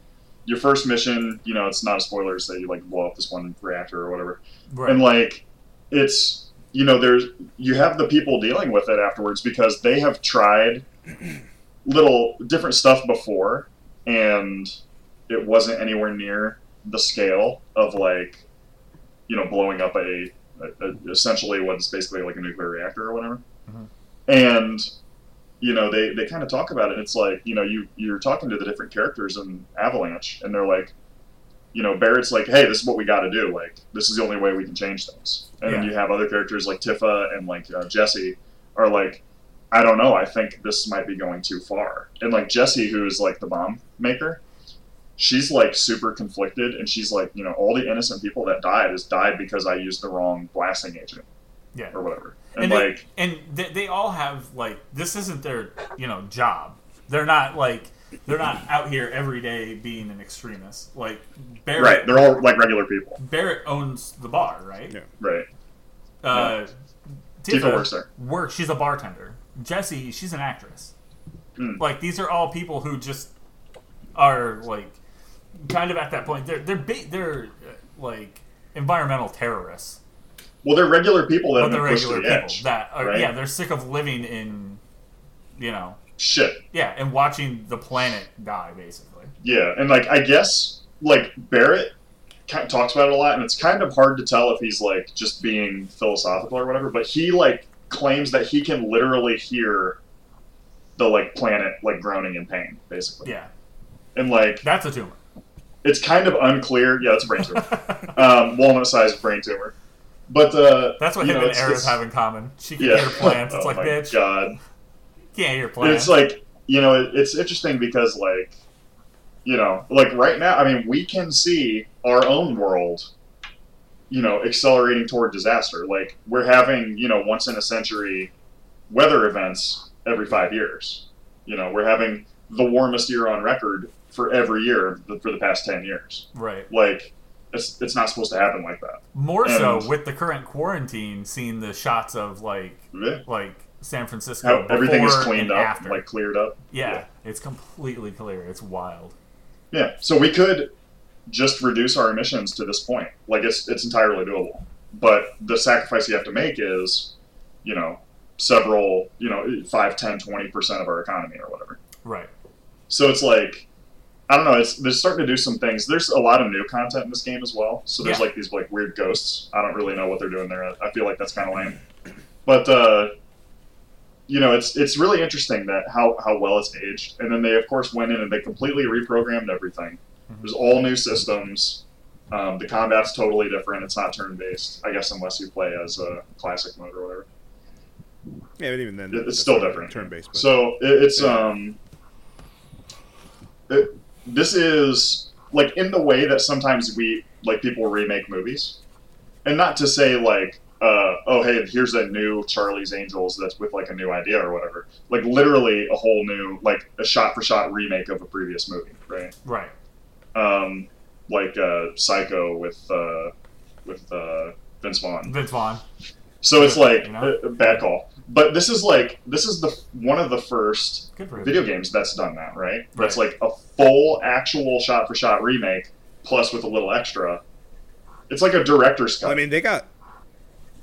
your first mission, you know, it's not a spoiler to say you like blow up this one reactor or whatever Right. and like it's you know there's you have the people dealing with it afterwards because they have tried [clears throat] little different stuff before and it wasn't anywhere near the scale of like you know blowing up a, a, a essentially what's basically like a nuclear reactor or whatever Mhm. and you know they, they kind of talk about it it's like you know you you're talking to the different characters in avalanche and they're like you know, Barrett's like, hey, this is what we got to do. Like, this is the only way we can change things. And then you have other characters like Tifa and like uh, Jesse are like, I don't know. I think this might be going too far. And like Jesse, who is like the bomb maker, she's like super conflicted, and she's like, you know, all the innocent people that died has died because I used the wrong blasting agent yeah. or whatever. And, and they, like, and they, they all have like this isn't their you know job. They're not like they're not out here every day being an extremist. Like Barrett, right, they're all like regular people. Barrett owns the bar, right? Yeah. Right. Uh, Tifa works there. Works. She's a bartender. Jesse, she's an actress. Mm. Like these are all people who just are like kind of at that point. They're they're ba- they're uh, like environmental terrorists, Well, they're regular people that but they're been pushed to regular the people edge. that are right? yeah they're sick of living in you know Shit. yeah and watching the planet die basically. Yeah, and like I guess like Barrett kind of talks about it a lot, and it's kind of hard to tell if he's like just being philosophical or whatever. But he like claims that he can literally hear the like planet like groaning in pain, basically. Yeah, And like that's a tumor. It's kind of unclear. Yeah, it's a brain tumor, um, walnut-sized brain tumor. But uh, That's what you him know, and Aerith have in common. She can Yeah. hear plants. It's [laughs] oh like, my bitch, God. can't hear plants. it's like you know it, it's interesting because like you know like right now i mean we can see our own world you know accelerating toward disaster like we're having you know once in a century weather events every five years you know we're having the warmest year on record for every year for the past 10 years right. like it's, it's not supposed to happen like that More so with the current quarantine, seeing the shots of like Yeah. like San Francisco. everything is cleaned up after. like cleared up yeah, yeah. it's completely clear. It's wild. Yeah, so we could just reduce our emissions to this point. Like it's it's entirely doable. But the sacrifice you have to make is, you know, several, you know, 5, 10, 20% of our economy or whatever. Right. So it's like I don't know, it's they're starting to do some things. There's a lot of new content in this game as well. So there's Yeah. like these like weird ghosts. I don't really know what they're doing there. I feel like that's kind of lame. But uh you know, it's it's really interesting that how, how well it's aged. And then they of course went in and they completely reprogrammed everything. Mhm. There's all new systems. Um, the combat's totally different. It's not turn based, I guess, unless you play as a classic mode or whatever. Yeah, but even then, It- it's still different. Turn based. So it, it's Yeah. um, it, this is like in the way that sometimes we like people remake movies, and not to say like, uh, oh hey, here's a new Charlie's Angels that's with like a new idea or whatever. Like literally a whole new like a shot for shot remake of a previous movie, right? Right. Um, like uh, Psycho with uh, with uh, Vince Vaughn. Vince Vaughn. So it's like You know? a, a bad call. But this is like this is the one of the first Good for him. video games that's done that, right? That's like a full actual shot for shot remake plus with a little extra. It's like a director's cut. I mean, they got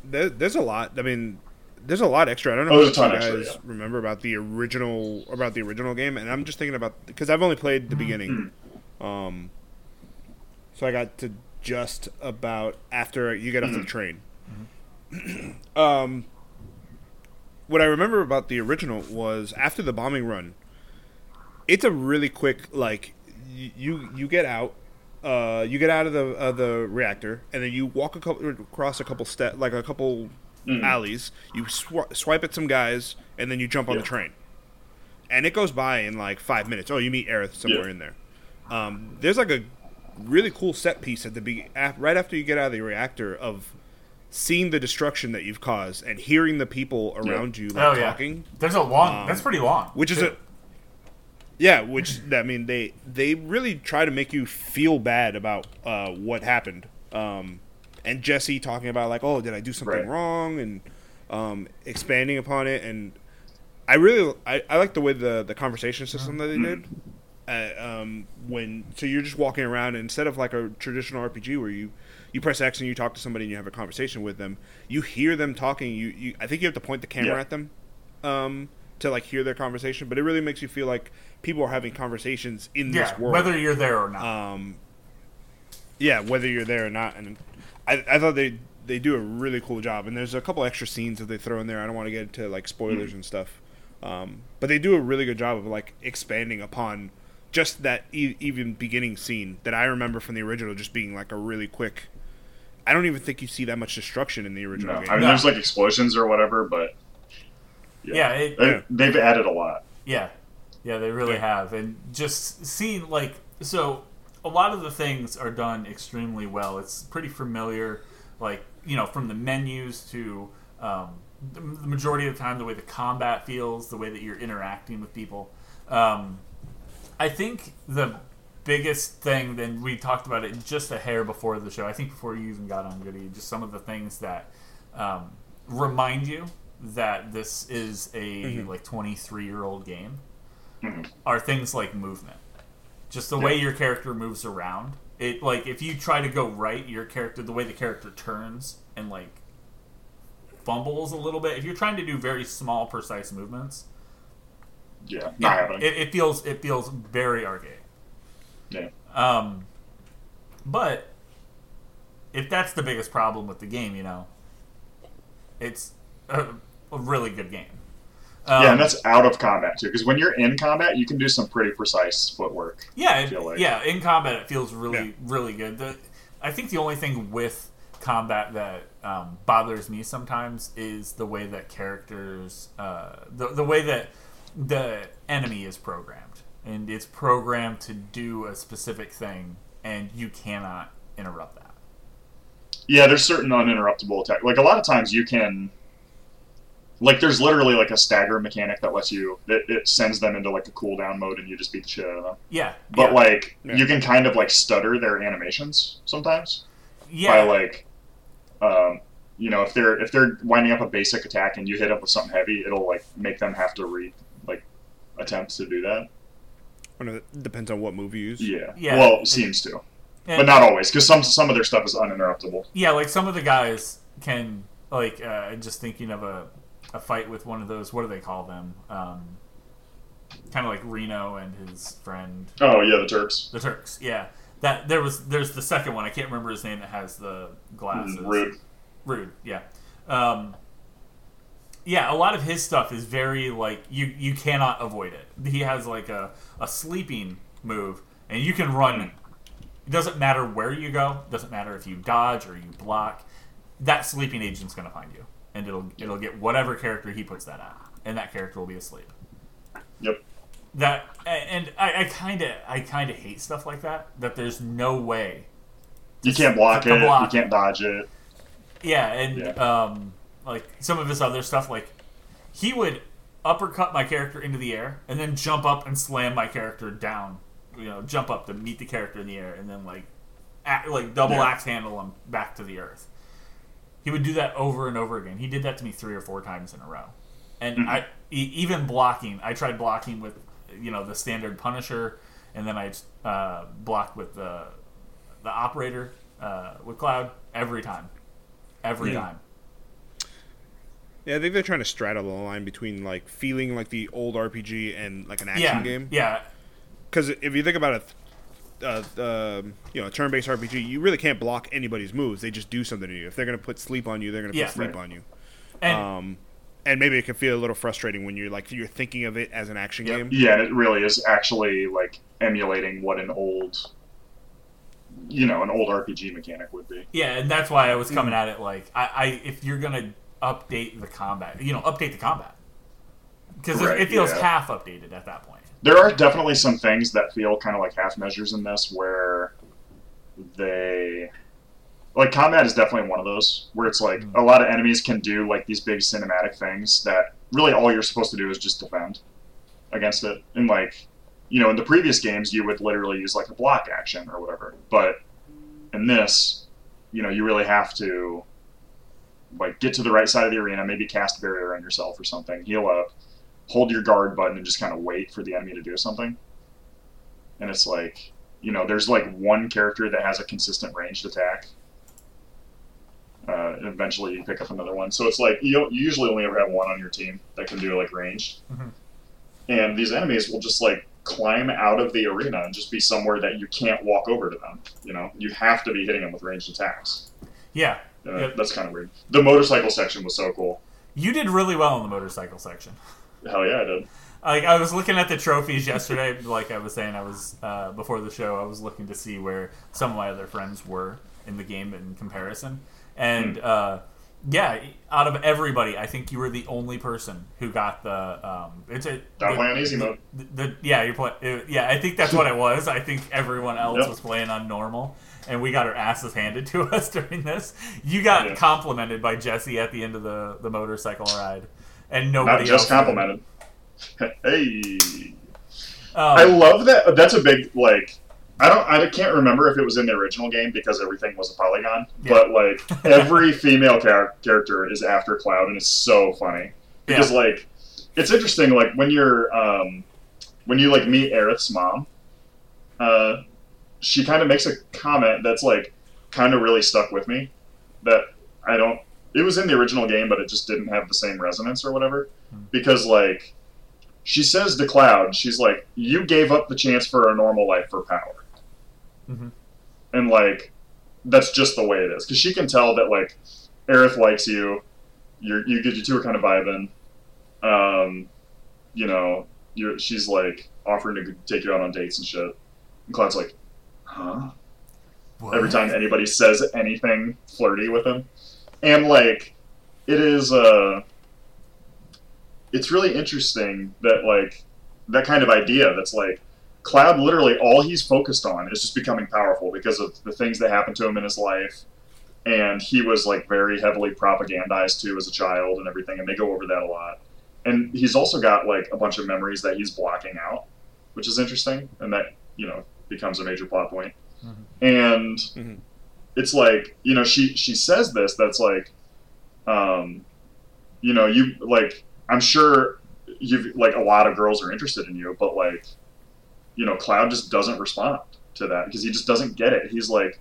there, there's a lot. I mean, there's a lot extra. I don't know Oh, if there's you a ton guys extra, yeah. remember about the original about the original game, and I'm just thinking about because I've only played Mm-hmm. the beginning. Um, so I got to just about after you get off Mm-hmm. the [clears throat] train. um, what I remember about the original was after the bombing run, it's a really quick like you you get out uh, you get out of the of the reactor, and then you walk a couple across a couple step, like a couple Mm. alleys. You sw- swipe at some guys, and then you jump on Yeah. the train, and it goes by in like five minutes. Oh, you meet Aerith somewhere Yeah. in there. Um, there's like a really cool set piece at the be- right after you get out of the reactor of seeing the destruction that you've caused and hearing the people around you like oh yeah. talking There's a long. Um, that's pretty long. which is too. a yeah which i mean they they really try to make you feel bad about uh, what happened um, and jesse talking about like oh did i do something Right. wrong and um, expanding upon it and i really i, I like the way the the conversation system that they did uh, um, when so you're just walking around and instead of like a traditional rpg where you you press x and you talk to somebody and you have a conversation with them you hear them talking you, you i think you have to point the camera Yeah. at them um, to like hear their conversation, but it really makes you feel like people are having conversations in yeah. this world. Whether you're there or not. um, yeah, whether you're there or not, and I, I thought they they do a really cool job. And there's a couple extra scenes that they throw in there. I don't want to get into like spoilers and stuff, um, but they do a really good job of like expanding upon just that e- even beginning scene that I remember from the original, just being like a really quick. I don't even think you see that much destruction in the original No, game. I mean No. there's like explosions or whatever, but yeah. It, they, Yeah. they've added a lot. Yeah, yeah, they really Yeah. have, and just seeing like so, a lot of the things are done extremely well. It's pretty familiar, like you know, from the menus to um, the, the majority of the time, the way the combat feels, the way that you're interacting with people. Um, I think the biggest thing, then we talked about it just a hair before the show. I think before you even got on Goody, just some of the things that um, remind you that this is a like 23 year old game Mhm. are things like movement. Just the way your character moves around. It like if you try to go right, your character the way the character turns and like fumbles a little bit. If you're trying to do very small, precise movements, Yeah, yeah, it, it feels it feels very archaic. Yeah. Um, but if that's the biggest problem with the game, you know, it's a, a really good game. Um, yeah, and that's out of combat too. Because when you're in combat, you can do some pretty precise footwork. yeah, it- like. yeah. In combat, it feels really, Yeah. really good. The, I think the only thing with combat that um, bothers me sometimes is the way that characters, uh, the the way that the enemy is programmed, and it's programmed to do a specific thing, and you cannot interrupt that. Yeah, there's certain uninterruptible attack. Like a lot of times, you can. Like, there's literally like a stagger mechanic that lets you. It, it sends them into like a cooldown mode, and you just beat the shit out of them. Yeah, But yeah, like, Yeah. you can kind of like stutter their animations sometimes yeah, by like, um, you know, if they're if they're winding up a basic attack and you hit up with something heavy, it'll like make them have to re like attempt to do that. I don't it depends on what move you use. Yeah. Yeah. Well, it seems to, and- but not always, because some some of their stuff is uninterruptible. Yeah, like some of the guys can like uh, just thinking of a a fight with one of those. What do they call them? Um, kind of like Reno and his friend Oh yeah, the Turks. the Turks. Yeah, that there was. There's the second one. I can't remember his name. That has the glasses. Rude. Rude. Yeah. Um, yeah, a lot of his stuff is very like you you cannot avoid it. He has like a a sleeping move, and you can run. It doesn't matter where you go. Doesn't matter if you dodge or you block. That sleeping agent's going to find you, and it'll it'll get whatever character he puts that at, and that character will be asleep. Yep. That and I kind of I kind of hate stuff like that. That there's no way You can't block it. block. You can't dodge it. Yeah, and Yeah. um, like some of his other stuff, like he would uppercut my character into the air and then jump up and slam my character down. You know, jump up to meet the character in the air and then like, act, like double Yeah. axe handle him back to the earth. He would do that over and over again. He did that to me three or four times in a row, and Mhm. I e- even blocking. I tried blocking with you know the standard Punisher, and then I uh, blocked with the the operator uh, with Cloud every time, every Yeah. time. Yeah, I think they're trying to straddle the line between like feeling like the old RPG and like an action yeah, game. Yeah, Because if you think about it, uh, um, you know, a turn-based RPG, you really can't block anybody's moves. They just do something to you. If they're gonna put sleep on you, they're gonna Yeah, put sleep right. on you. and Um, and maybe it can feel a little frustrating when you're like you're thinking of it as an action Yep. game. Yeah, and it really is actually like emulating what an old you know an old RPG mechanic would be. Yeah, and that's why I was coming at it like I, I if you're gonna update the combat, you know, update the combat because Right, it feels yeah. half updated at that point. There are definitely some things that feel kind of like half measures in this where they like combat is definitely one of those where it's like Mm. a lot of enemies can do like these big cinematic things that really all you're supposed to do is just defend against it and like you know in the previous games you would literally use like a block action or whatever but in this you know you really have to like get to the right side of the arena maybe cast a barrier on yourself or something heal up hold your guard button and just kind of wait for the enemy to do something. And it's like you know there's like one character that has a consistent ranged attack uh, and eventually you pick up another one. So it's like you, you usually only ever have one on your team that can do like ranged. Mhm. and these enemies will just like climb out of the arena and just be somewhere that you can't walk over to them you know? You have to be hitting them with ranged attacks. Yeah, uh, Yep. that's kind of weird the motorcycle section was so cool you did really well in the motorcycle section. hell yeah i did Like I was looking at the trophies yesterday. [laughs] like I was saying, I was uh, before the show. I was looking to see where some of my other friends were in the game in comparison, and Hmm. uh, yeah, out of everybody, I think you were the only person who got the. Um, it's a Don't play on easy mode. The, the- yeah, you're playing. Yeah, I think that's what it was. I think everyone else Yep. was playing on normal, and we got our asses handed to [laughs] us during this. You got Yeah. complimented by Jesse at the end of the the motorcycle ride, and not nobody just else did. complimented [laughs] hey Um, I love that. That's a big like. I don't. I can't remember if it was in the original game because everything was a polygon. Yeah. But like [laughs] every female char- character is after Cloud, and it's so funny because Yeah. like it's interesting. Like when you're um, when you like meet Aerith's mom, uh, she kind of makes a comment that's like kind of really stuck with me. That I don't. It was in the original game, but it just didn't have the same resonance or whatever. Hmm. Because like she says to Cloud, she's like, "You gave up the chance for a normal life for power," Mhm. and like that's just the way it is. Because she can tell that like Aerith likes you, you're you you two are kind of vibing. Um, you know, you're she's like offering to take you out on dates and shit. And Cloud's like, "Huh." what? every time anybody says anything flirty with him. And like it is uh it's really interesting that like that kind of idea that's like Cloud literally all he's focused on is just becoming powerful because of the things that happened to him in his life. And he was like very heavily propagandized too as a child and everything, and they go over that a lot. And he's also got like a bunch of memories that he's blocking out, which is interesting, and that, you know, becomes a major plot point. And Mhm. it's like, you know, she she says this that's like um you know, you like I'm sure you've like a lot of girls are interested in you, but like you know, Cloud just doesn't respond to that because he just doesn't get it. He's like,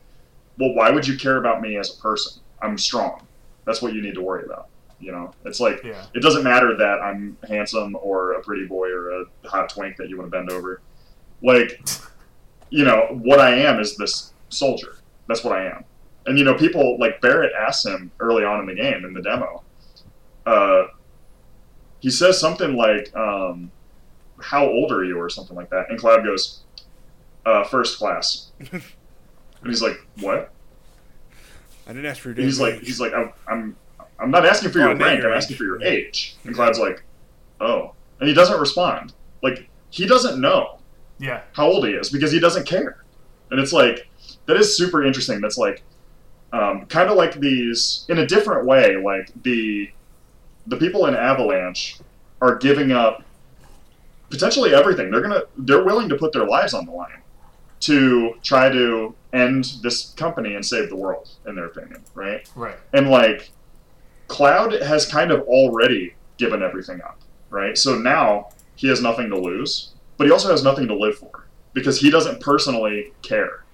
"Well, why would you care about me as a person? I'm strong. That's what you need to worry about." You know, it's like Yeah. it doesn't matter that I'm handsome or a pretty boy or a hot twink that you want to bend over. Like, [laughs] you know, what I am is this soldier. That's what I am. And you know, people like Barrett asks him early on in the game in the demo. Uh, he says something like, um, "How old are you?" or something like that, and Cloud goes, uh, first class." [laughs] and he's like, "What?" I didn't ask for your he's damn like, age. he's like, I'm, I'm, I'm not asking for Oh, your rank. your I'm asking for your age. And Cloud's like, oh, and he doesn't respond. Like he doesn't know Yeah. how old he is because he doesn't care. And it's like that is super interesting. That's like um, kind of like these in a different way. Like the the people in Avalanche are giving up potentially everything. They're gonna they're willing to put their lives on the line to try to end this company and save the world. In their opinion, right? Right. And like Cloud has kind of already given everything up, right? So now he has nothing to lose, but he also has nothing to live for because he doesn't personally care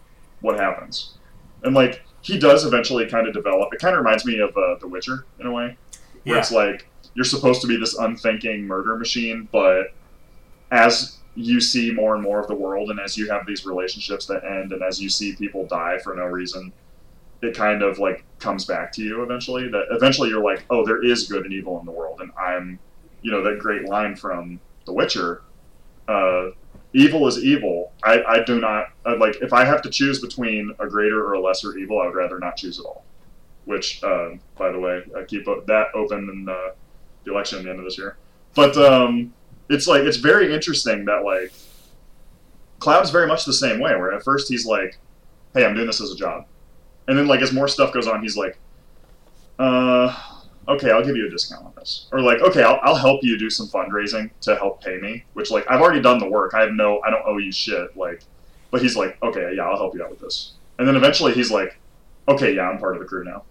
what happens. And like he does eventually kind of develop. It kind of reminds me of uh, The Witcher in a way, where Yeah. it's like you're supposed to be this unthinking murder machine, but as you see more and more of the world, and as you have these relationships that end, and as you see people die for no reason, it kind of like comes back to you eventually. That eventually you're like, oh, there is good and evil in the world, and I'm, you know, that great line from The Witcher. Uh, evil is evil. I, I do not uh, like if I have to choose between a greater or a lesser evil, I would rather not choose at all. Which, um, by the way, I keep that open in uh, the election at the end of this year. But um, it's like it's very interesting that like Cloud's very much the same way. Where at first he's like, "Hey, I'm doing this as a job," and then like as more stuff goes on, he's like, "Uh, okay, I'll give you a discount this," or like, "Okay, I'll, I'll help you do some fundraising to help pay me," which like I've already done the work. I have no, I don't owe you shit. Like, but he's like, "Okay, yeah, I'll help you out with this," and then eventually he's like, "Okay, yeah, I'm part of the crew now,"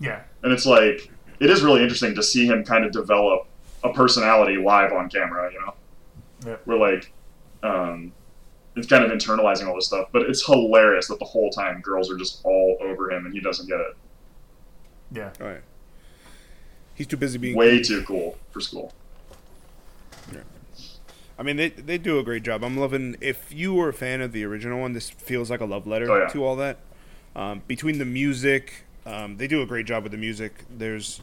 Yeah. and it's like it is really interesting to see him kind of develop a personality live on camera. You know, Yeah. we're like. Um, it's kind of internalizing all this stuff, but it's hilarious that the whole time girls are just all over him and he doesn't get it. Yeah. All right. He's too busy being Way too cool for school. Yeah. I mean, they they do a great job. I'm loving. If you were a fan of the original one, this feels like a love letter Oh, yeah. to all that. Um, between the music, um, they do a great job with the music. There's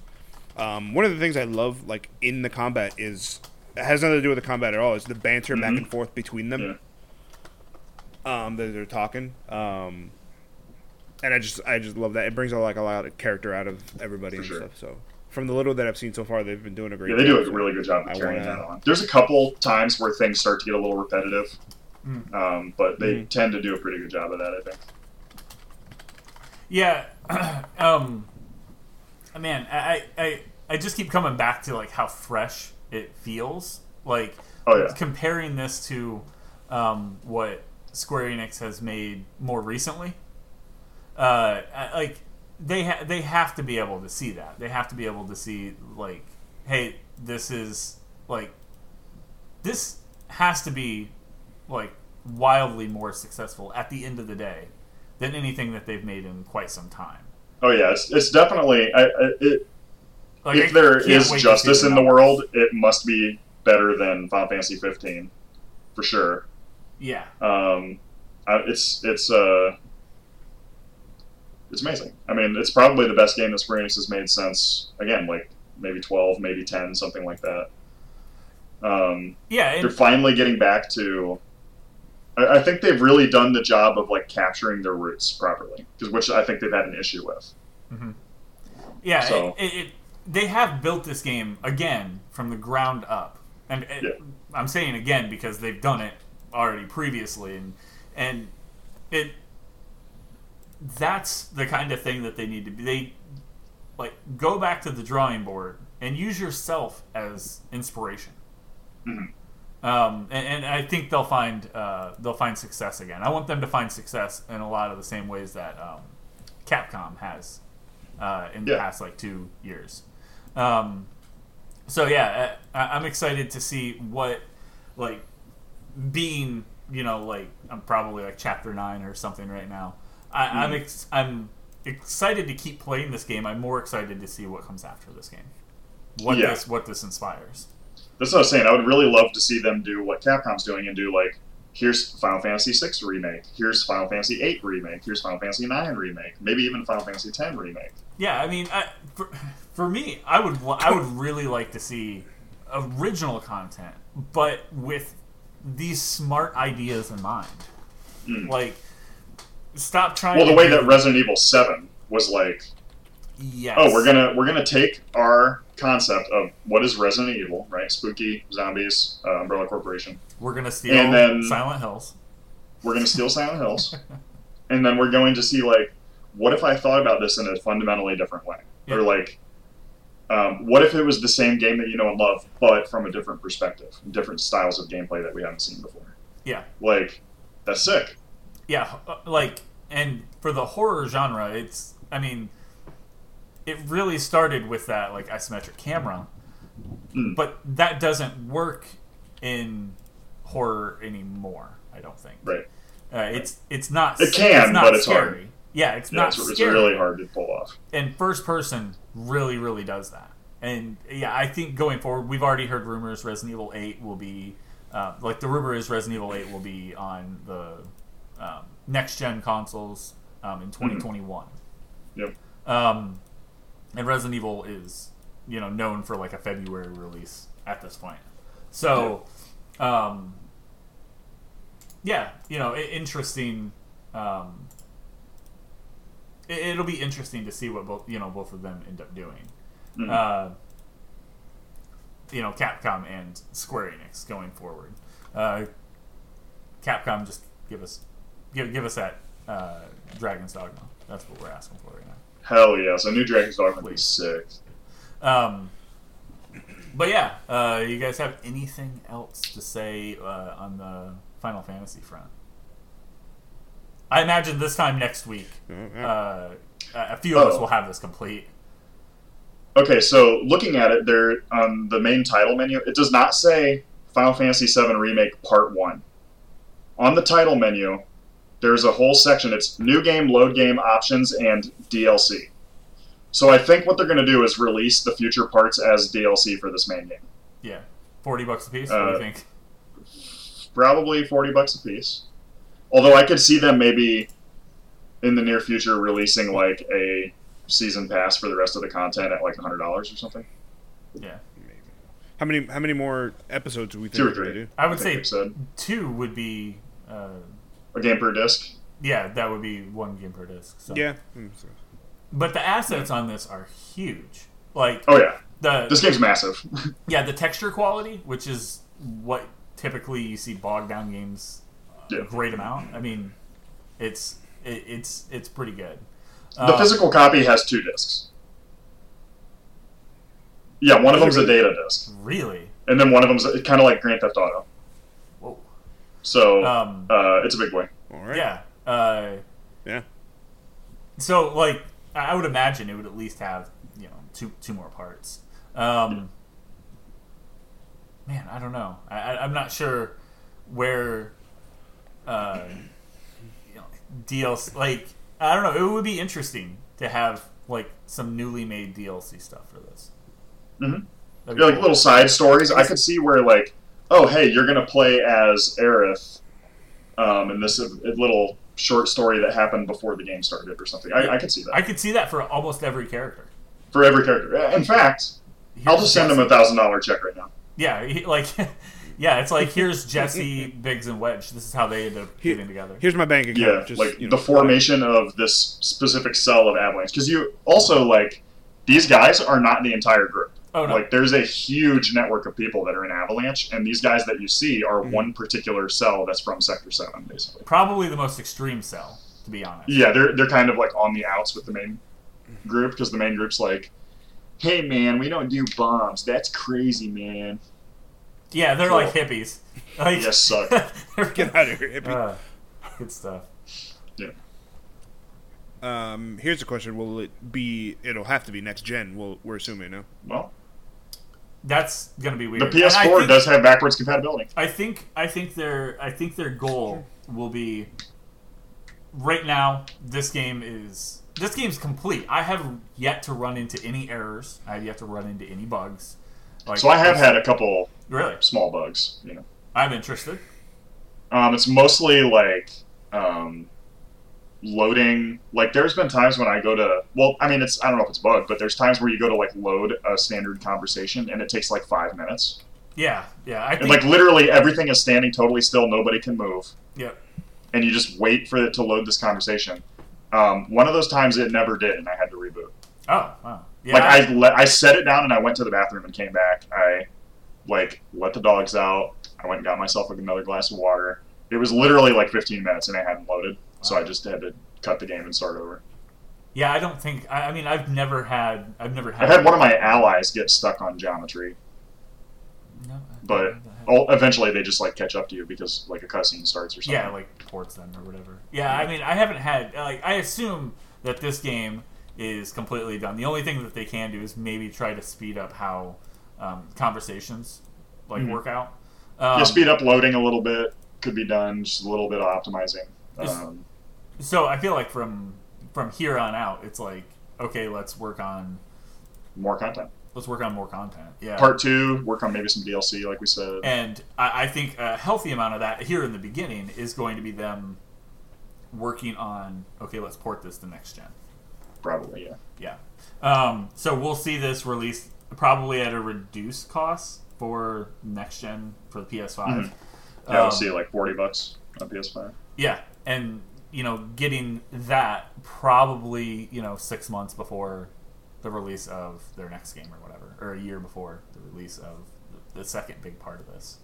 um, one of the things I love, like in the combat, is it has nothing to do with the combat at all. Is the banter back Mhm. and forth between them. Yeah. Um, that they're talking. Um, and I just I just love that. It brings a, like a lot of character out of everybody For and sure. stuff. So from the little that I've seen so far, they've been doing a great. Yeah, they do a really good job of carrying wanna- that on. There's a couple times where things start to get a little repetitive, Mm. um, but they Mhm. tend to do a pretty good job of that, I think. Yeah, [clears throat] um, man, I, I I just keep coming back to like how fresh it feels. Like Oh, yeah. comparing this to um, what Square Enix has made more recently. Uh, I- like they ha- they have to be able to see that. They have to be able to see like, hey, this is like this has to be like wildly more successful at the end of the day than anything that they've made in quite some time. Oh, yeah. It's, it's definitely. I, I, it, Like, if there can't is wait to see justice in the world, it must be better than Final Fantasy 15, for sure. yeah, Um, I, it's it's uh, it's amazing. I mean, it's probably the best game that Square Enix has made since again, like maybe 12, maybe 10, something like that. Um, yeah, they're finally getting back to. I, I think they've really done the job of like capturing their roots properly, because which I think they've had an issue with. yeah. so- It, it, it, they have built this game again from the ground up, and Yeah. I'm saying again because they've done it already previously, and and it that's the kind of thing that they need to be. They like go back to the drawing board and use yourself as inspiration. Mhm. Um, and, and I think they'll find uh, they'll find success again. I want them to find success in a lot of the same ways that um, Capcom has uh, in the Yeah. past like two years. Um, so yeah, I, I'm excited to see what like being you know like I'm probably like chapter nine or something right now. I, I'm Mhm. ex- I'm excited to keep playing this game. I'm more excited to see what comes after this game. What Yeah. this what this inspires. That's what I was saying. I would really love to see them do what Capcom's doing and do like, here's Final Fantasy VI remake, here's Final Fantasy VIII remake, here's Final Fantasy IX remake, maybe even Final Fantasy X remake. Yeah, I mean, I, for, for me, I would I would really like to see original content, but with these smart ideas in mind. Mm. Like, stop trying. Well, the way that Resident Evil Seven was like, yes. oh, we're gonna we're gonna take our concept of what is Resident Evil, right? Spooky zombies, uh, Umbrella Corporation. we're gonna steal and then- Silent Hills. We're gonna steal Silent Hills, [laughs] and then we're going to see like, what if I thought about this in a fundamentally different way, Yeah. or like. Um, what if it was the same game that you know and love, but from a different perspective, different styles of gameplay that we haven't seen before? Yeah, Like, that's sick. Yeah, uh, like, and for the horror genre, it's. I mean, it really started with that like isometric camera, Mm. but that doesn't work in horror anymore. I don't think. Right. Uh, it's it's not. It can, it's not but it's scary. hard. Yeah, it's Yeah, not it's, it's really hard to pull off. And first person really, really does that. And yeah, I think going forward, we've already heard rumors Resident Evil Eight will be, uh, like the rumor is Resident Evil Eight will be on the um, next gen consoles um, in 2021. Yep. Um, and Resident Evil is, you know, known for like a February release at this point. So, um, yeah, you know, interesting. Um, it, it'll be interesting to see what both you know both of them end up doing. Mhm. Uh, you know, Capcom and Square Enix going forward. Uh, Capcom, just give us give give us that uh, Dragon's Dogma. That's what we're asking for right now. Hell yes, a new Dragon's Dogma would be Please. sick. Um, but yeah, uh, you guys have anything else to say uh, on the Final Fantasy front? I imagine this time next week, Oh, uh, a few of us Oh. will have this complete. Okay, so looking at it, there on the main title menu, it does not say Final Fantasy VII Remake Part One. On the title menu, there's a whole section. It's new game, load game options, and DLC. So I think what they're going to do is release the future parts as DLC for this main game. Yeah, forty bucks a piece. what do you Uh, think? Probably forty bucks a piece. Although I could see them maybe in the near future releasing like a season pass for the rest of the content at like hundred dollars or something. Yeah, how many how many more episodes do we think Two or three. do? I would think say they've two would be. Uh, a game per disc. yeah, that would be one game per disc. So. Yeah. Mm, but the assets on this are huge. Like Oh yeah, the this game's massive. [laughs] Yeah, the texture quality, which is what typically you see bogged down games a Yeah. great amount. I mean, it's it, it's it's pretty good. The Um, physical copy has two discs. Yeah, one of them's a data disc, really. and then one of them's kind of like Grand Theft Auto. Whoa. So Um, uh, it's a big boy. all right. yeah. Uh, Yeah. so like, I I would imagine it would at least have you know two two more parts. Um, man, I don't know. I, I I'm not sure where. Uh, you know, DLC like I don't know. It would be interesting to have like some newly made DLC stuff for this. Mm-hmm. Yeah, like cool. little side stories. I could see where like, oh hey, you're gonna play as Aerith, um, in this little short story that happened before the game started or something. I, I could see that I could see that for almost every character. for every character. In fact, I'll just send them a thousand dollar check right now. Yeah, he- like [laughs] yeah, it's like here's Jesse, Biggs, and Wedge. This is how they end up Here- getting together. Here's my bank account. Yeah, Just, like you know, the formation of this specific cell of Avalanche. Because you also like these guys are not the entire group. Oh no, Like there's a huge network of people that are in Avalanche, and these guys that you see are Mhm. one particular cell that's from Sector Seven, basically. probably the most extreme cell, to be honest. Yeah, they're they're kind of like on the outs with the main group because the main group's like, "Hey man, we don't do bombs. That's crazy, man." Yeah, they're Cool. like hippies. [laughs] Like, Yes, suck. [laughs] Get out of here, hippie. uh, good stuff. Yeah. Um, here's a question: Will it be? It'll have to be next gen. Well, we're assuming, no. Well, That's gonna be weird. the PS4 think- does have backwards compatibility. I think I think their I think their goal will be right now this game is this game's complete. I have yet to run into any errors. I have yet to run into any bugs. Like So I have had a couple really. small bugs. You know, I'm interested. um, it's mostly like um, loading. Like there's been times when I go to well, I mean it's I don't know if it's bug, but there's times where you go to like load a standard conversation and it takes like five minutes. Yeah, yeah. I And like literally everything is standing totally still, nobody can move. Yep. And you just wait for it to load this conversation. Um, one of those times it never did, and I had to reboot. Oh wow. Yeah. like I, le- I set it down and I went to the bathroom and came back. I like let the dogs out. I went and got myself like another glass of water. It was literally like 15 minutes and I hadn't loaded, so I just had to cut the game and start over. yeah. I don't think. I, I mean, I've never had. I've never had. I had one of my allies get stuck on geometry, No, but oh, eventually they just like catch up to you because like a cutscene starts or something. Yeah, like ports them or whatever. Yeah, I mean, I haven't had like I assume that this game is completely done. The only thing that they can do is maybe try to speed up how um, conversations like Mhm. work out. Um, yeah, speed up loading a little bit could be done. Just a little bit of optimizing. Um, So I feel like from from here on out, it's like okay, let's work on more content. let's work on more content. Yeah. Part two, work on maybe some DLC, like we said. And I, I think a healthy amount of that here in the beginning is going to be them working on okay, let's port this to next gen. Probably, yeah. Yeah. Um, so we'll see this released probably at a reduced cost for next gen for the PS5. Mhm. Yeah, Um, we'll see like 40 bucks. on PS5. Yeah, and you know, getting that probably you know six months before the release of their next game or whatever, or a year before the release of the second big part of this.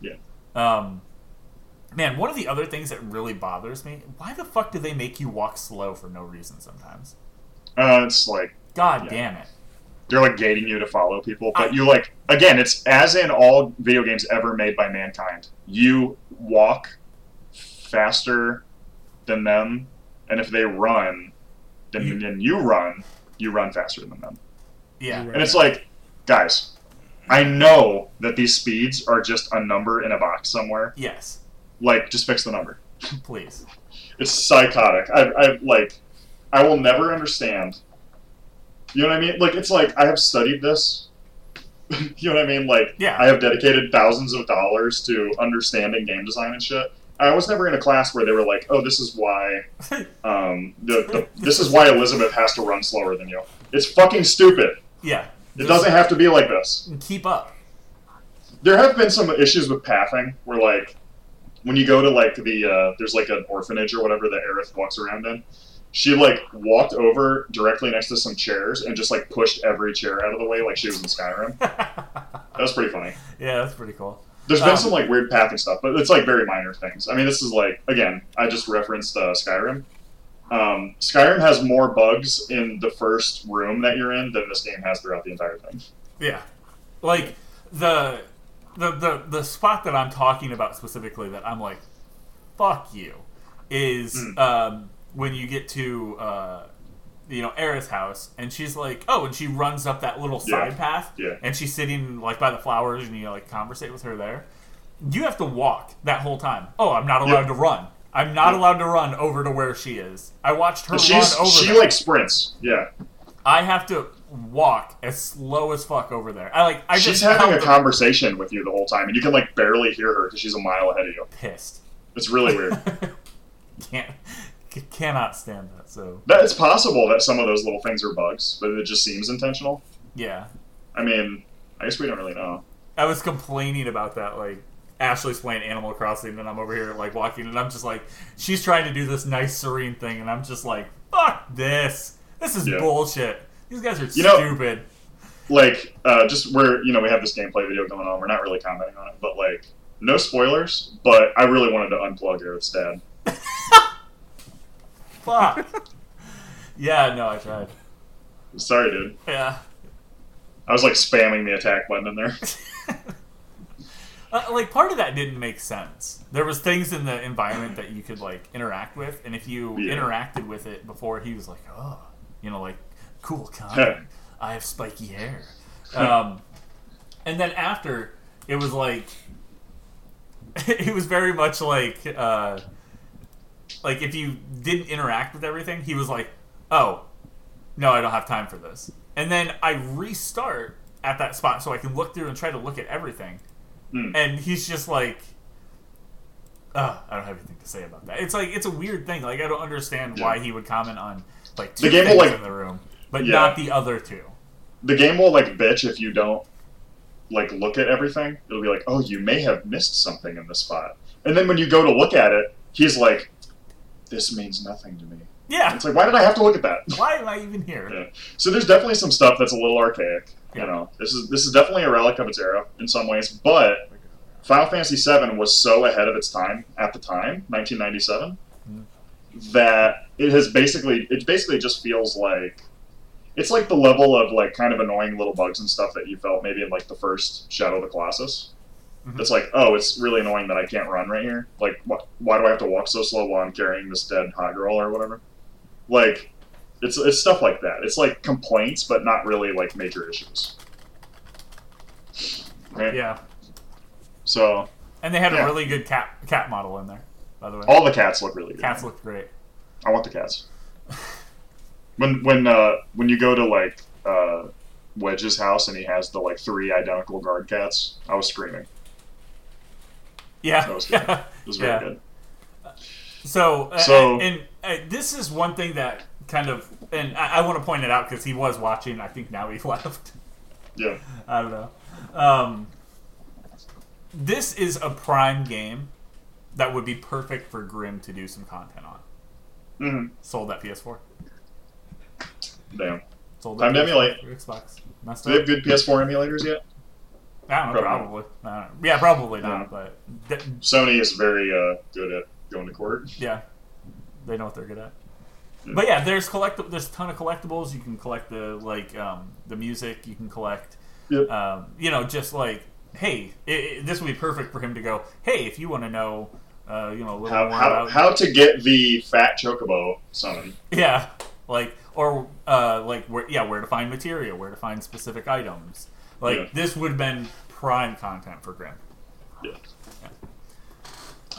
Yeah. Um, man, one of the other things that really bothers me: why the fuck do they make you walk slow for no reason sometimes? Uh, it's like God Yeah. damn it! they're like gating you to follow people, but I- you like again, it's as in all video games ever made by mankind. You walk faster than them, and if they run, then You- then you run. You run faster than them, Yeah, You're and it's like, guys, I know that these speeds are just a number in a box somewhere. yes, Like, just fix the number. please. It's psychotic. I, I like, I will never understand. You know what I mean? Like, it's like I have studied this. [laughs] you know what I mean? Like, Yeah. I have dedicated thousands of dollars to understanding game design and shit. I was never in a class where they were like, "Oh, this is why, [laughs] um, the, the this is why Elizabeth has to run slower than you." It's fucking stupid. yeah, It doesn't have to be like this. keep up. There have been some issues with pathing where, like, when you go to like the uh, there's like an orphanage or whatever that Aerith walks around in. She like walked over directly next to some chairs and just like pushed every chair out of the way like she was in Skyrim. [laughs] That was pretty funny. yeah, that's pretty cool. There's been Um, some like weird pathing stuff, but it's like very minor things. I mean, this is like again, I just referenced uh, Skyrim. Um, Skyrim has more bugs in the first room that you're in than this game has throughout the entire thing. Yeah, like the the the the spot that I'm talking about specifically that I'm like, fuck you, is Mm. um, when you get to uh, you know Aerith's house and she's like, oh, and she runs up that little Yeah. side path, Yeah. and she's sitting like by the flowers and you like conversate with her there. You have to walk that whole time. Oh, I'm not allowed Yeah. to run. I'm not Yeah. allowed to run over to where she is. I watched her She's run over she there. like sprints. Yeah, I have to walk as slow as fuck over there. I like. I she's just having a conversation with you the whole time, and you can like barely hear her because she's a mile ahead of you. pissed. It's really weird. [laughs] Can't c- cannot stand that. So that it's possible that some of those little things are bugs, but it just seems intentional. yeah, I mean, I guess we don't really know. I was complaining about that. Like Ashley's playing Animal Crossing, and I'm over here like walking, and I'm just like, she's trying to do this nice serene thing, and I'm just like, fuck this. This is Yeah. bullshit. These guys are You know- stupid. like uh, just where you know we have this gameplay video going on. We're not really commenting on it, but like no spoilers. But I really wanted to unplug Aerith's dad. [laughs] Fuck. yeah, no, I tried. Sorry, dude. Yeah. I was like spamming the attack button in there. [laughs] Uh, like part of that didn't make sense. There was things in the environment that you could like interact with, and if you Yeah. interacted with it before, he was like, "Oh, you know, like cool, kind. I have spiky hair." Um, and then after, it was like, [laughs] it was very much like, uh, like if you didn't interact with everything, he was like, "Oh, no, I don't have time for this." And then I restart at that spot so I can look through and try to look at everything Hmm. and he's just like uh, I don't have anything to say about that. It's like it's a weird thing. Like I don't understand Yeah. why he would comment on like two The game will, things like- in the room, but Yeah. not the other two. The game will like bitch if you don't like look at everything. It'll be like, oh, you may have missed something in this spot. And then when you go to look at it, he's like, this means nothing to me. Yeah. It's like, why did I have to look at that? Why am I even here? [laughs] Yeah. So there's definitely some stuff that's a little archaic. Yeah. You know, this is this is definitely a relic of its era in some ways, but Final Fantasy VII was so ahead of its time at the time, 1997, Mhm. that it has basically it basically just feels like it's like the level of like kind of annoying little bugs and stuff that you felt maybe in like the first Shadow of the Colossus. Mhm. It's like, oh, it's really annoying that I can't run right here. Like, wh- why do I have to walk so slow while I'm carrying this dead hot girl or whatever? Like, it's it's stuff like that. It's like complaints, but not really like major issues. Right. Yeah. So And they had Yeah. a really good cat cat model in there, by the way. all the cats look really good. Cats look great. I want the cats. When when uh when you go to like uh Wedge's house and he has the like three identical guard cats, I was screaming. Yeah. That was good. [laughs] It was very Yeah. good. So, uh, So- and, and uh, this is one thing that kind of, and I, I want to point it out because he was watching. I think now he [laughs] left. Yeah. I don't know. Um, this is a prime game that would be perfect for Grim to do some content on. hmm Sold that PS4. Damn. Sold Time to PS4 emulate. Xbox. Messed Do they have good PS4 emulators yet? I don't know, Probably probably. Don't know. Yeah, probably Yeah. not, but th- Sony is very uh, good at going to court. yeah, they know what they're good at. Yeah. But yeah, there's collect. There's a ton of collectibles. You can collect the like um, the music. You can collect, Yep. um, you know, just like hey, it, it- this would be perfect for him to go. Hey, if you want to know, uh, you know, a little How, more how, about how to get the fat chocobo summon. Yeah, like or uh, like where yeah, where to find material, where to find specific items. Like Yeah. this would have been prime content for Grim. Yeah.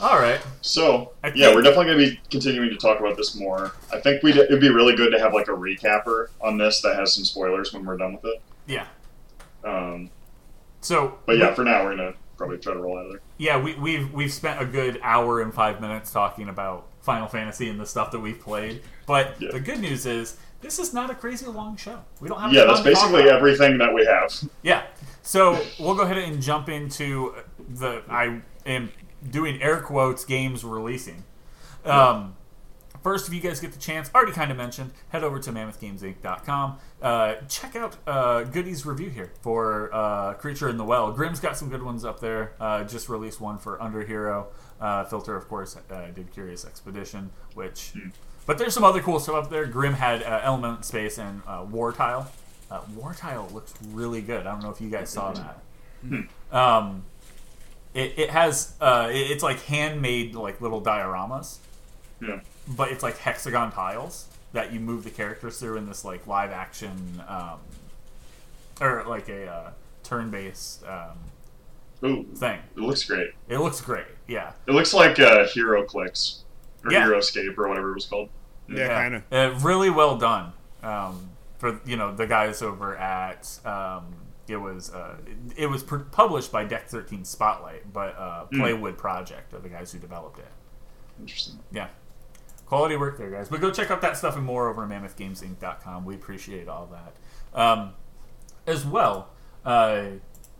All right. So I yeah, we're definitely going to be continuing to talk about this more. I think we'd it'd be really good to have like a recapper on this that has some spoilers when we're done with it. Yeah. Um, So, but yeah, for now we're gonna probably try to roll out of there. yeah, we, we've we've spent a good hour and five minutes talking about Final Fantasy and the stuff that we've played. But Yeah. the good news is this is not a crazy long show. We don't have Yeah, that's ton to talk basically everything that we have. Yeah. So we'll go ahead and jump into the I am doing air quotes games releasing. Um, first, if you guys get the chance, already kind of mentioned, head over to mammothgamesinc.com. Uh, check out uh, Goody's review here for uh, Creature in the Well. Grimm's got some good ones up there. Uh, just released one for Underhero. Uh, Filter, of course, uh, did Curious Expedition, which. But there's some other cool stuff up there. Grim had uh, Element Space and uh, Wartile. Uh, Wartile looks really good. I don't know if you guys saw that. Um, it, it has uh, it- it's like handmade like little dioramas, Yeah. but it's like hexagon tiles that you move the characters through in this like live action um, or like a uh, turn based um, Ooh, thing. it looks great. It looks great. Yeah. It looks like uh, HeroClix or Yeah. Heroscape or whatever it was called. Yeah, kinda. Uh, really well done um, for you know the guys over at. Um, it was uh, it, it was pr- published by Deck Thirteen Spotlight, but uh, Hmm. Playwood Project are the guys who developed it. Interesting. Yeah. Quality work there, guys. But go check out that stuff and more over at mammothgamesinc.com. We appreciate all that. Um, as well, uh,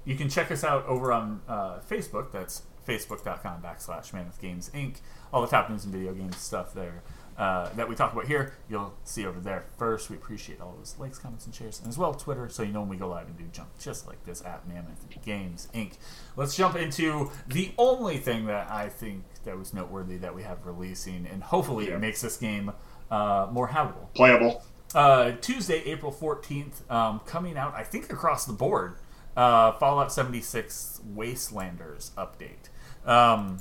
you can check us out over on uh, Facebook. That's facebook.com backslash mammothgamesinc. All the top news and video games stuff there uh, that we talk about here, you'll see over there first. We appreciate all those likes, comments, and shares. And as well, Twitter, so you know when we go live and do junk just like this at Mammoth Games Inc. Let's jump into the only thing that I think that was noteworthy that we have releasing, and hopefully Yeah. it makes this game uh, more habitable. Playable. Uh, Tuesday, April 14th, um, coming out, I think, across the board. Uh, Fallout 76 Wastelanders update. Um,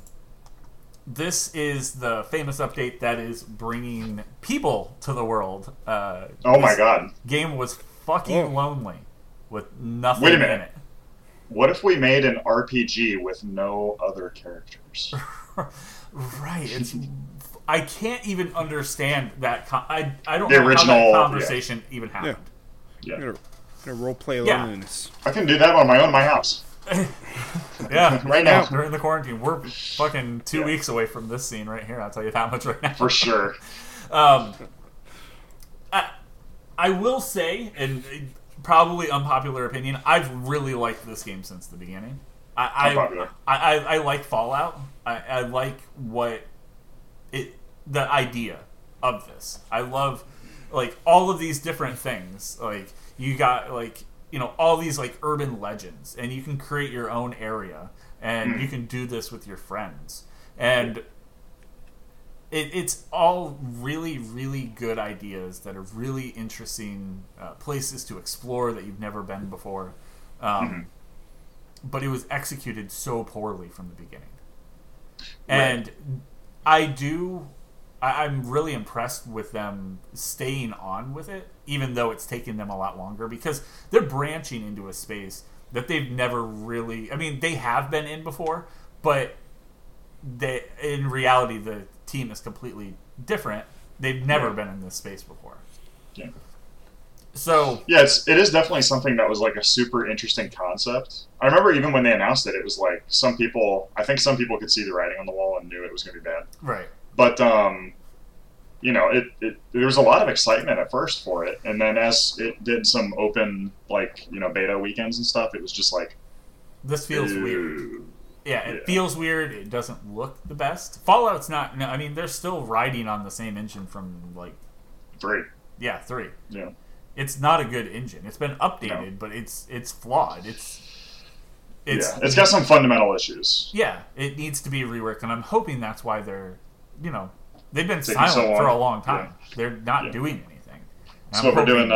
this is the famous update that is bringing people to the world. Uh, Oh my god. Game was fucking Oh. lonely with nothing Wait a in minute. it. What if we made an RPG with no other characters? [laughs] right. It's. [laughs] I can't even understand that. Con- I I don't The know how original- that yeah. conversation even happened. Yeah. Gonna, gonna role play Yeah. loneliness. I can do that on my own in my house. Yeah, [laughs] Right now. during the quarantine, we're fucking two Yeah. weeks away from this scene right here. I'll tell you that much right now. For sure. [laughs] Um, I, I will say, and probably unpopular opinion, I've really liked this game since the beginning. I Unpopular. I, I, I like Fallout. I, I like what it the idea of this. I love like all of these different things. Like you got like you know all these like urban legends, and you can create your own area, and you can do this with your friends, and it, it's all really really good ideas that are really interesting uh, places to explore that you've never been before. Um, But it was executed so poorly from the beginning, and I do. I, I'm really impressed with them staying on with it, even though it's taken them a lot longer because they're branching into a space that they've never really. I mean, they have been in before, but they, in reality, the team is completely different. They've never Yeah. been in this space before. Yeah. So Yeah, it's it is definitely something that was like a super interesting concept. I remember even when they announced it, it was like some people I think some people could see the writing on the wall and knew it was gonna be bad. right, But um you know, it, it there was a lot of excitement at first for it, and then as it did some open like, you know, beta weekends and stuff, it was just like this feels weird. Yeah, it Yeah. feels weird. It doesn't look the best. Fallout's not. No, I mean they're still riding on the same engine from like Three. yeah three. Yeah. It's not a good engine. It's been updated, but it's it's flawed. It's it's yeah. It's got some fundamental issues. yeah, it needs to be reworked, and I'm hoping that's why they're, you know, they've been silent so for a long. time. They're not Yeah. doing anything. And So I'm what we're doing. Uh,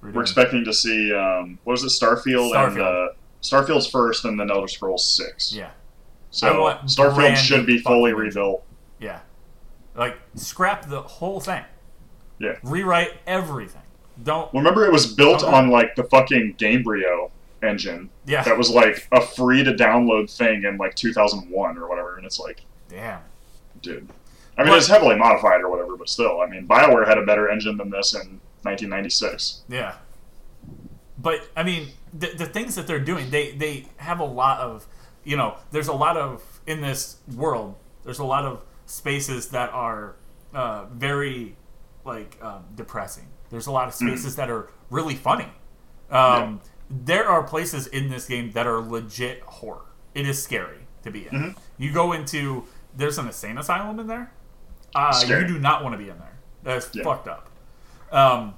we're we're doing- expecting to see. Um, what was it? Starfield, and Starfield. uh, Starfield's first, and then Elder Scrolls Six. yeah, So Starfield should be fully rebuilt. yeah, like scrap the whole thing. Yeah. Rewrite everything. Don't. Remember, it was built on like the fucking Gamebryo engine. Yeah. That was like a free to download thing in like 2001 or whatever, and it's like, Damn. dude. I mean, But- it's heavily modified or whatever, but still, I mean, Bioware had a better engine than this in 1996. Yeah. But I mean, the, the things that they're doing, they they have a lot of, you know, there's a lot of in this world. There's a lot of spaces that are uh, very like um, depressing. There's a lot of spaces that are really funny. Um, There are places in this game that are legit horror. It is scary to be in. You go into there's an insane asylum in there. Uh, you do not want to be in there. That's Yeah. fucked up. Um,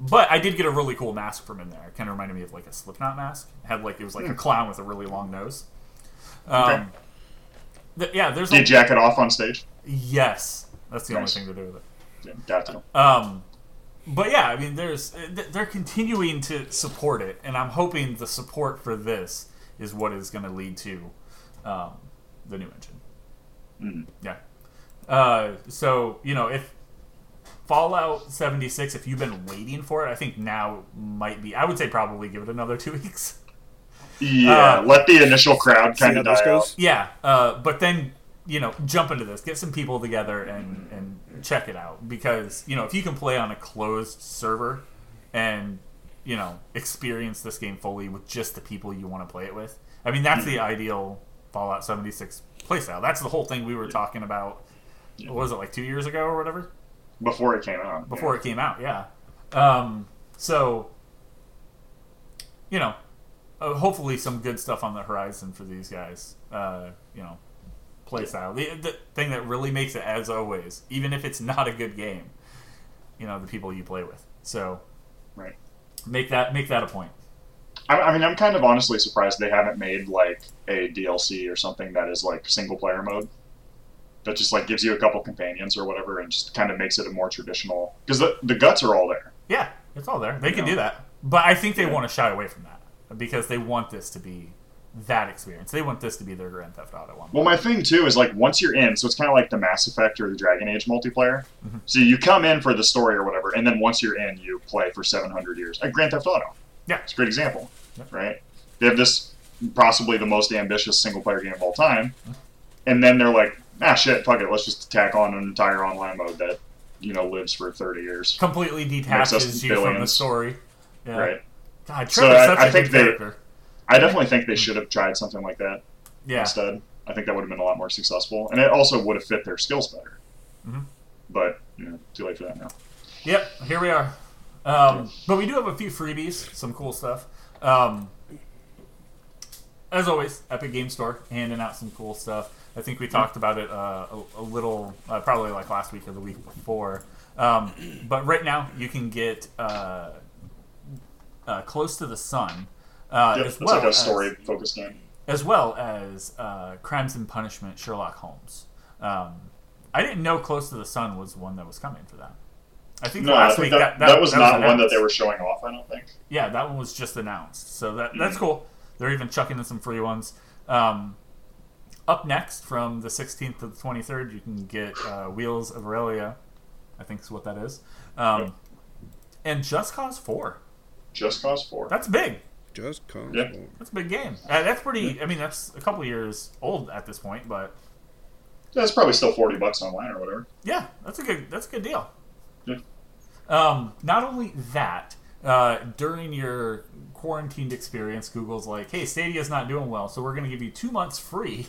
but I did get a really cool mask from in there. It kind of reminded me of like a Slipknot mask. It had like it was like a clown with a really long nose. Um, Hmm. Okay. th- yeah, there's you a, jack it off on stage? yes. That's the Nice. only thing to do with it. Yeah. Um, but yeah, I mean, there's th- they're continuing to support it, and I'm hoping the support for this is what is going to lead to um, the new engine. Mhm. Yeah. Uh, so you know, if Fallout 76, if you've been waiting for it, I think now might be. I would say probably give it another [laughs] two weeks. Yeah, Uh, let the initial crowd kind of die goes. out. Yeah, uh, but then you know, jump into this, get some people together, and and check it out because you know if you can play on a closed server and you know experience this game fully with just the people you want to play it with. I mean, that's the ideal Fallout 76 playstyle. That's the whole thing we were talking about. What was it like two years ago or whatever? Before it came out. before it came out. Yeah. Um, so, you know, uh, hopefully some good stuff on the horizon for these guys. Uh, you know, play style. The, the thing that really makes it, as always, even if it's not a good game, you know, the people you play with. So Right. make that make that a point. I, I mean, I'm kind of honestly surprised they haven't made like a DLC or something that is like single player mode. That just like gives you a couple companions or whatever, and just kind of makes it a more traditional. Because the the guts are all there. Yeah, it's all there. They can Yeah. do that, but I think they Yeah. want to shy away from that because they want this to be that experience. They want this to be their Grand Theft Auto one. Well, my thing too is like once you're in, so it's kind of like the Mass Effect or the Dragon Age multiplayer. Mhm. So you come in for the story or whatever, and then once you're in, you play for 700 years. Like Grand Theft Auto. Yeah. it's a great example, Yeah. right? They have this possibly the most ambitious single player game of all time, and then they're like, ah, shit, fuck it, let's just tack on an entire online mode that you know lives for 30 years, completely detaches you from the story. Yeah. right? God, So Trevor's I- such I a think good they- character. I definitely think they should have tried something like that Yeah. instead. I think that would have been a lot more successful, and it also would have fit their skills better. Mhm. But you know, too late for that now. Yep. Here we are. Um, but we do have a few freebies, some cool stuff. Um, as always, Epic Game Store handing out some cool stuff. I think we talked about it uh, a, a little, uh, probably like last week or the week before. Um, but right now, you can get uh, uh, Close to the Sun, uh, Yep, as well like a as- story focused game. as well as uh, Crimes and Punishment Sherlock Holmes. Um, I didn't know Close to the Sun was one that was coming for that. I think No, I last think week that, that, that, was not one that they were showing off. I don't think. Yeah, that one was just announced, so that Mm-hmm. that's cool. They're even chucking in some free ones. Um, up next, from the 16th to the 23rd, you can get uh, Wheels of Aurelia. I think is what that is, um, Yep. and Just Cause 4. Just Cause Four. That's big. Just cause. Yeah. That's a big game. Uh, that's pretty. I mean, that's a couple years old at this point, but Yeah, it's probably still forty bucks online or whatever. Yeah, that's a good that's a good deal. Yeah. Um, not only that, uh, during your quarantined experience, Google's like, "Hey, Stadia's not doing well, so we're going to give you two months free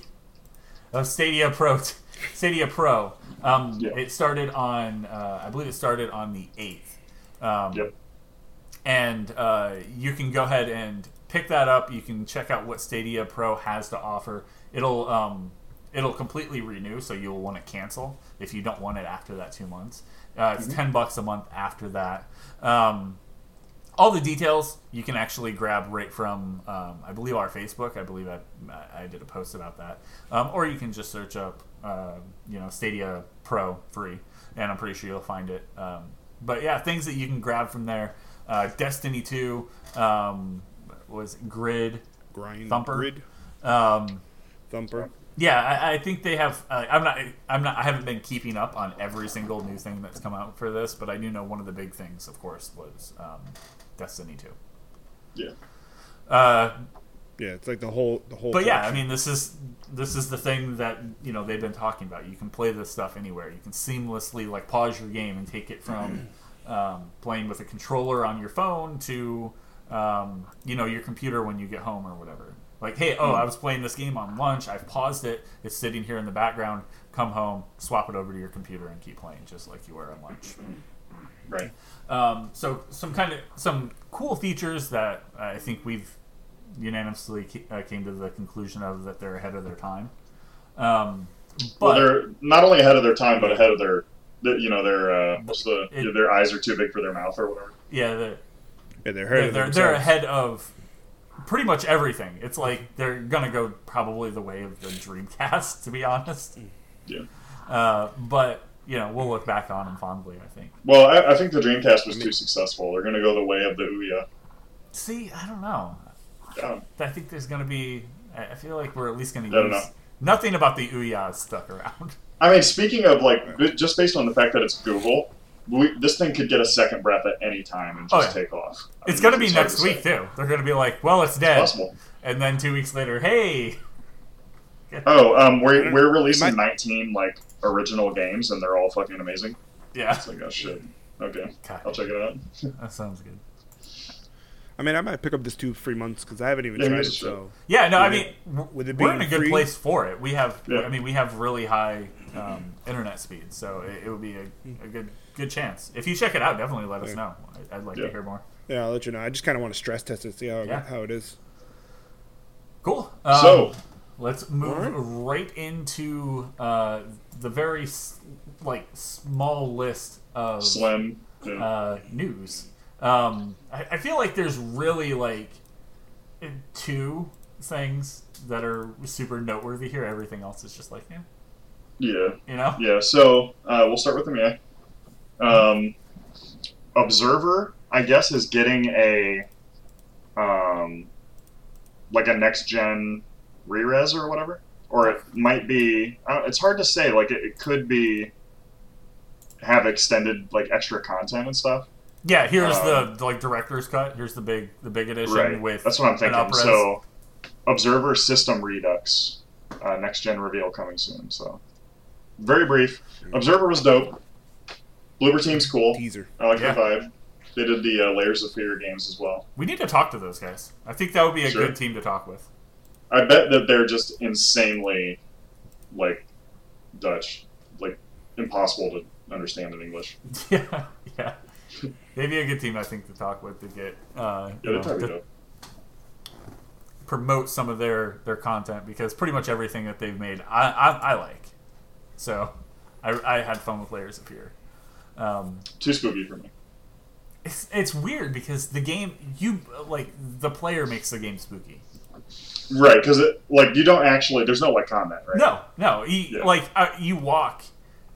of Stadia Pro." [laughs] Stadia Pro. Um, Yeah. It started on, uh, I believe it started on the eighth. Um, Yep. and uh, you can go ahead and pick that up. You can check out what Stadia Pro has to offer. it'll um, it'll completely renew, so you'll want to cancel if you don't want it after that two months. Uh, it's ten bucks a month after that. Um, all the details you can actually grab right from um, I believe our Facebook. I believe I, I did a post about that, um, or you can just search up uh, you know Stadia Pro free, and I'm pretty sure you'll find it. Um, but yeah, things that you can grab from there. Uh, Destiny Two um, was Grid Grind Thumper. grid Um, thumper. yeah, I, I think they have. Uh, I'm not. I'm not. I haven't been keeping up on every single new thing that's come out for this, but I do know one of the big things, of course, was um, Destiny Two. Yeah. Uh, Yeah, it's like the whole the whole. but yeah, I mean, this is this is the thing that you know they've been talking about. You can play this stuff anywhere. You can seamlessly like pause your game and take it from [clears throat] um, playing with a controller on your phone to um, you know your computer when you get home or whatever. Like, hey, oh, I was playing this game on lunch. I've paused it. It's sitting here in the background. Come home, swap it over to your computer, and keep playing just like you were on lunch. Right. Um, so some kind of some cool features that I think we've unanimously ca- uh, came to the conclusion of that they're ahead of their time. Um, Well, but they're not only ahead of their time, but ahead of their, the, you know, their uh, what's the It- their eyes are too big for their mouth or whatever. yeah, they're, yeah, they're they're, hurting they're, themselves. they're ahead of pretty much everything. It's like they're gonna go probably the way of the Dreamcast, [laughs] to be honest. Yeah. Uh, but you know, we'll look back on them fondly. I think. Well, I, I think the Dreamcast was I mean- too successful. They're going to go the way of the Ouya. See, I don't know. Yeah. I think there's gonna be. I I feel like we're at least gonna I don't use. know. Nothing about the Ouya is stuck around. I mean, speaking of like, just based on the fact that it's Google, we, this thing could get a second breath at any time and Oh, just yeah. take off. I It's gonna be next to week too. They're gonna be like, "Well, it's dead," Possible. and then two weeks later, "Hey, Oh, um, we're we're releasing might- 19 like original games, and they're all fucking amazing. yeah, It's like, oh shit. Okay, God, I'll check it out. [laughs] that sounds good." I mean, I might pick up this two free months because I haven't even Yeah, tried it. true. So Yeah, no, I mean, it- w- with it we're in a good free- place for it. We have, Yeah. I mean, we have really high um, internet speed, so it, it would be a, a good good chance. If you check it out, definitely let us Yeah. know. I, I'd like Yeah. to hear more. yeah, I'll let you know. I just kind of want to stress test it, see how Yeah. how it is. Cool. Um, So- let's move Alright. right into uh, the very like small list of Slim. Uh, news. Um, I, I feel like there's really like two things that are super noteworthy here. Everything else is just like, yeah, yeah. you know. Yeah, so uh, we'll start with the Mia. Um, Observer, I guess, is getting a um, like a next gen re-res or whatever, or it might be. Uh, it's hard to say. Like it, it could be have extended like extra content and stuff. Yeah, here's Um, the, the like director's cut. Here's the big the big edition Right. with That's what I'm thinking. So, Observer System Redux, uh, next gen reveal coming soon. So, very brief. Observer was dope. Bloober Team's cool. Teaser. I like Yeah. the vibe. They did the uh, Layers of Fear games as well. we need to talk to those guys. I think that would be a Sure. good team to talk with. I bet that they're just insanely, like, Dutch, like impossible to understand in English. [laughs] yeah, yeah. They'd be a good team, I think, to talk with to get uh, Yeah, you know, to dope. promote some of their their content because pretty much everything that they've made, I I, I like. So, I, I had fun with Layers of Fear. Um, Too spooky for me. it's it's weird because the game you like the player makes the game spooky. Right, because like you don't actually. There's no like combat, right? No, no. You, Yeah. Like uh, you walk,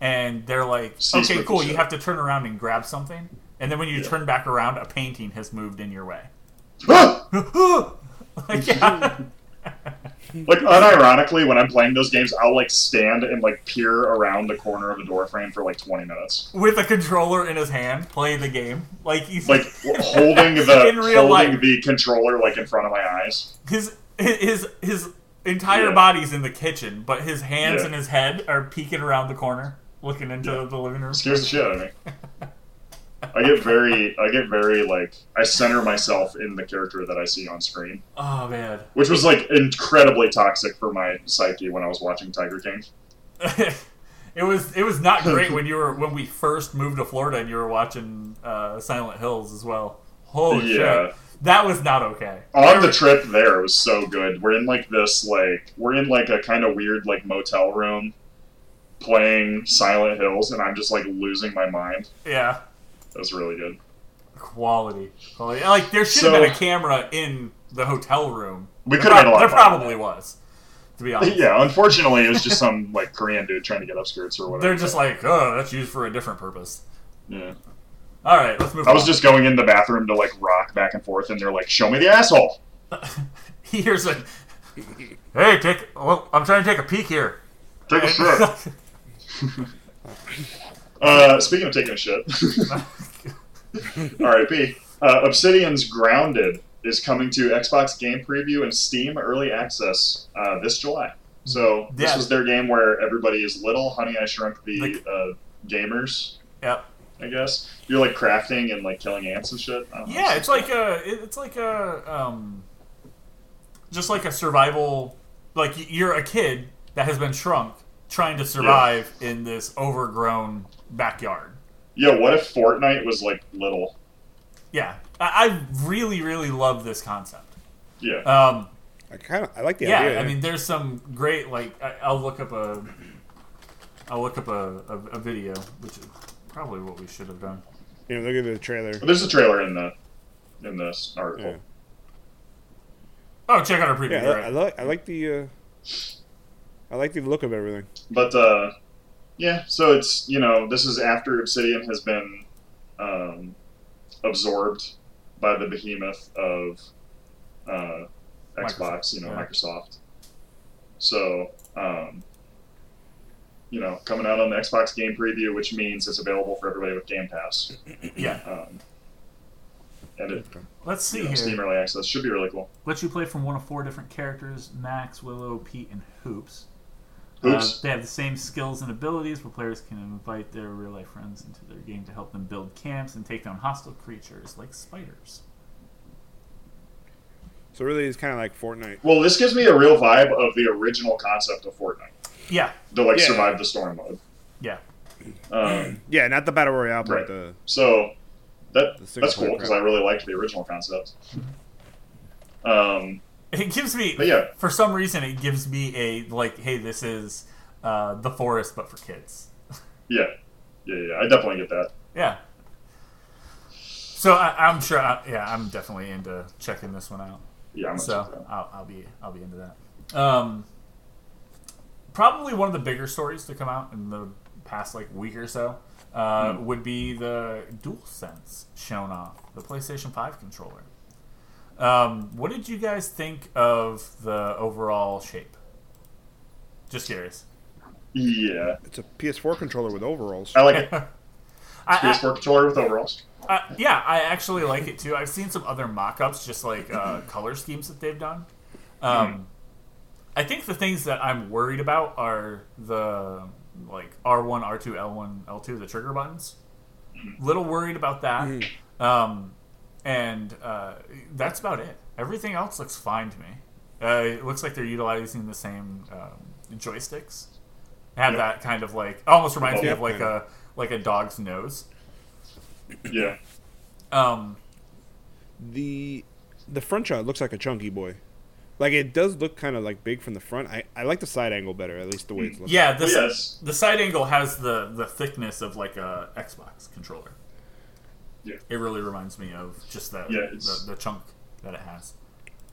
and they're like, "Okay, cool." You have to turn around and grab something, and then when you Yeah. turn back around, a painting has moved in your way. [gasps] [laughs] Like, yeah. [laughs] Like unironically, when I'm playing those games, I'll like stand and like peer around the corner of a door frame for like 20 minutes, With a controller in his hand, play the game. Like he's like [laughs] holding the In real holding life. the controller like in front of my eyes. his [laughs] his his entire Yeah. body's in the kitchen, but his hands Yeah. and his head are peeking around the corner, looking into Yeah. the living room. scares the shit out of me. I get very, I get very like I center myself in the character that I see on screen, Oh man. which was like incredibly toxic for my psyche when I was watching Tiger King. [laughs] it was it was not great [laughs] when you were when we first moved to Florida and you were watching uh, Silent Hills as well. Holy Yeah. shit. That was not okay. On the trip there, it was so good. We're in like this, like we're in like a kind of weird like motel room, playing Silent Hills, and I'm just like losing my mind. Yeah. That was really good. Quality. Quality. Like, there should So- have been a camera in the hotel room. We could have made a lot. there probably was, to be honest. Yeah, unfortunately, it was just some like Korean dude trying to get upskirts or whatever. They're just like, oh, that's used for a different purpose. Yeah. All right, let's move I was just going in the bathroom to like rock back and forth, and they're like, "Show me the asshole." [laughs] Here's a. Hey, take. Well, I'm trying to take a peek here. Take a shit. [laughs] Uh, speaking of taking a shit, [laughs] R.I.P. Uh, Obsidian's Grounded is coming to Xbox Game Preview and Steam Early Access uh, this July. So this Yeah. was their game where everybody is little. Honey, I Shrunk the Like- uh, gamers. Yep. I guess you're like crafting and like killing ants and shit. I don't know. Yeah, it's like a. It's like a. Um, just like a survival. Like you're a kid that has been shrunk, trying to survive in this overgrown backyard. yeah. What if Fortnite was like little? Yeah, I, I really, really love this concept. Yeah. Um, I kind of I like the yeah, idea. I mean, there's some great like I, I'll look up a, I'll look up a, a, a video, which is probably what we should have done. Yeah, look at the trailer. There's a trailer in the in this article. Yeah. Oh, check out our preview. Yeah, I, right? I like I like the uh, I like the look of everything. But uh, yeah, so it's you know this is after Obsidian has been um, absorbed by the behemoth of uh, Xbox, you know yeah. Microsoft. So um, you know coming out on the Xbox Game Preview, which means it's available for everybody with Game Pass, [clears throat] yeah. um, and it, Let's see you know, here. Steam Early Access should be really cool. Let you play from one of four different characters: Max, Willow, Pete, and Hoops. Hoops. Uh, they have the same skills and abilities, but players can invite their real life friends into their game to help them build camps and take down hostile creatures like spiders. So really, it's kind of like Fortnite. Well, this gives me a real vibe of the original concept of Fortnite, Yeah, the like Yeah. survive the storm mode. yeah. Um, [clears throat] Yeah, not the battle royale, but Right. the So that The that's cool because I really liked the original concept. Um, It gives me, yeah, for some reason, it gives me a like, hey, this is uh, the forest, but for kids. [laughs] yeah, yeah, yeah. I definitely get that. Yeah. So I, I'm sure. I, yeah, I'm definitely into checking this one out. Yeah, I'm so into. I'll, I'll be I'll be into that. Um, probably one of the bigger stories to come out in the past like week or so uh, Hmm. would be the DualSense shown off the PlayStation Five controller. Um, what did you guys think of the overall shape? Just curious. Yeah, it's a PS4 controller with overalls. I like it. [laughs] I, I, PS4 controller with overalls. Uh, yeah, I actually like it too. I've seen some other mock-ups, just like uh, color schemes that they've done. Um, I think the things that I'm worried about are the like R1, R2, L1, L2, the trigger buttons. Little worried about that. Um, and uh, that's about it. Everything else looks fine to me. Uh, it looks like they're utilizing the same um, joysticks. Have Yeah. that kind of like almost reminds me Yeah. of like a like a dog's nose. Yeah, Um, The the front shot looks like a chunky boy. Like it does look kind of like big from the front. I, I like the side angle better, at least the way it's looking. yeah, the, yes. the side angle has the, the thickness of like a Xbox controller. Yeah. It really reminds me of just that Yeah, the, the chunk that it has.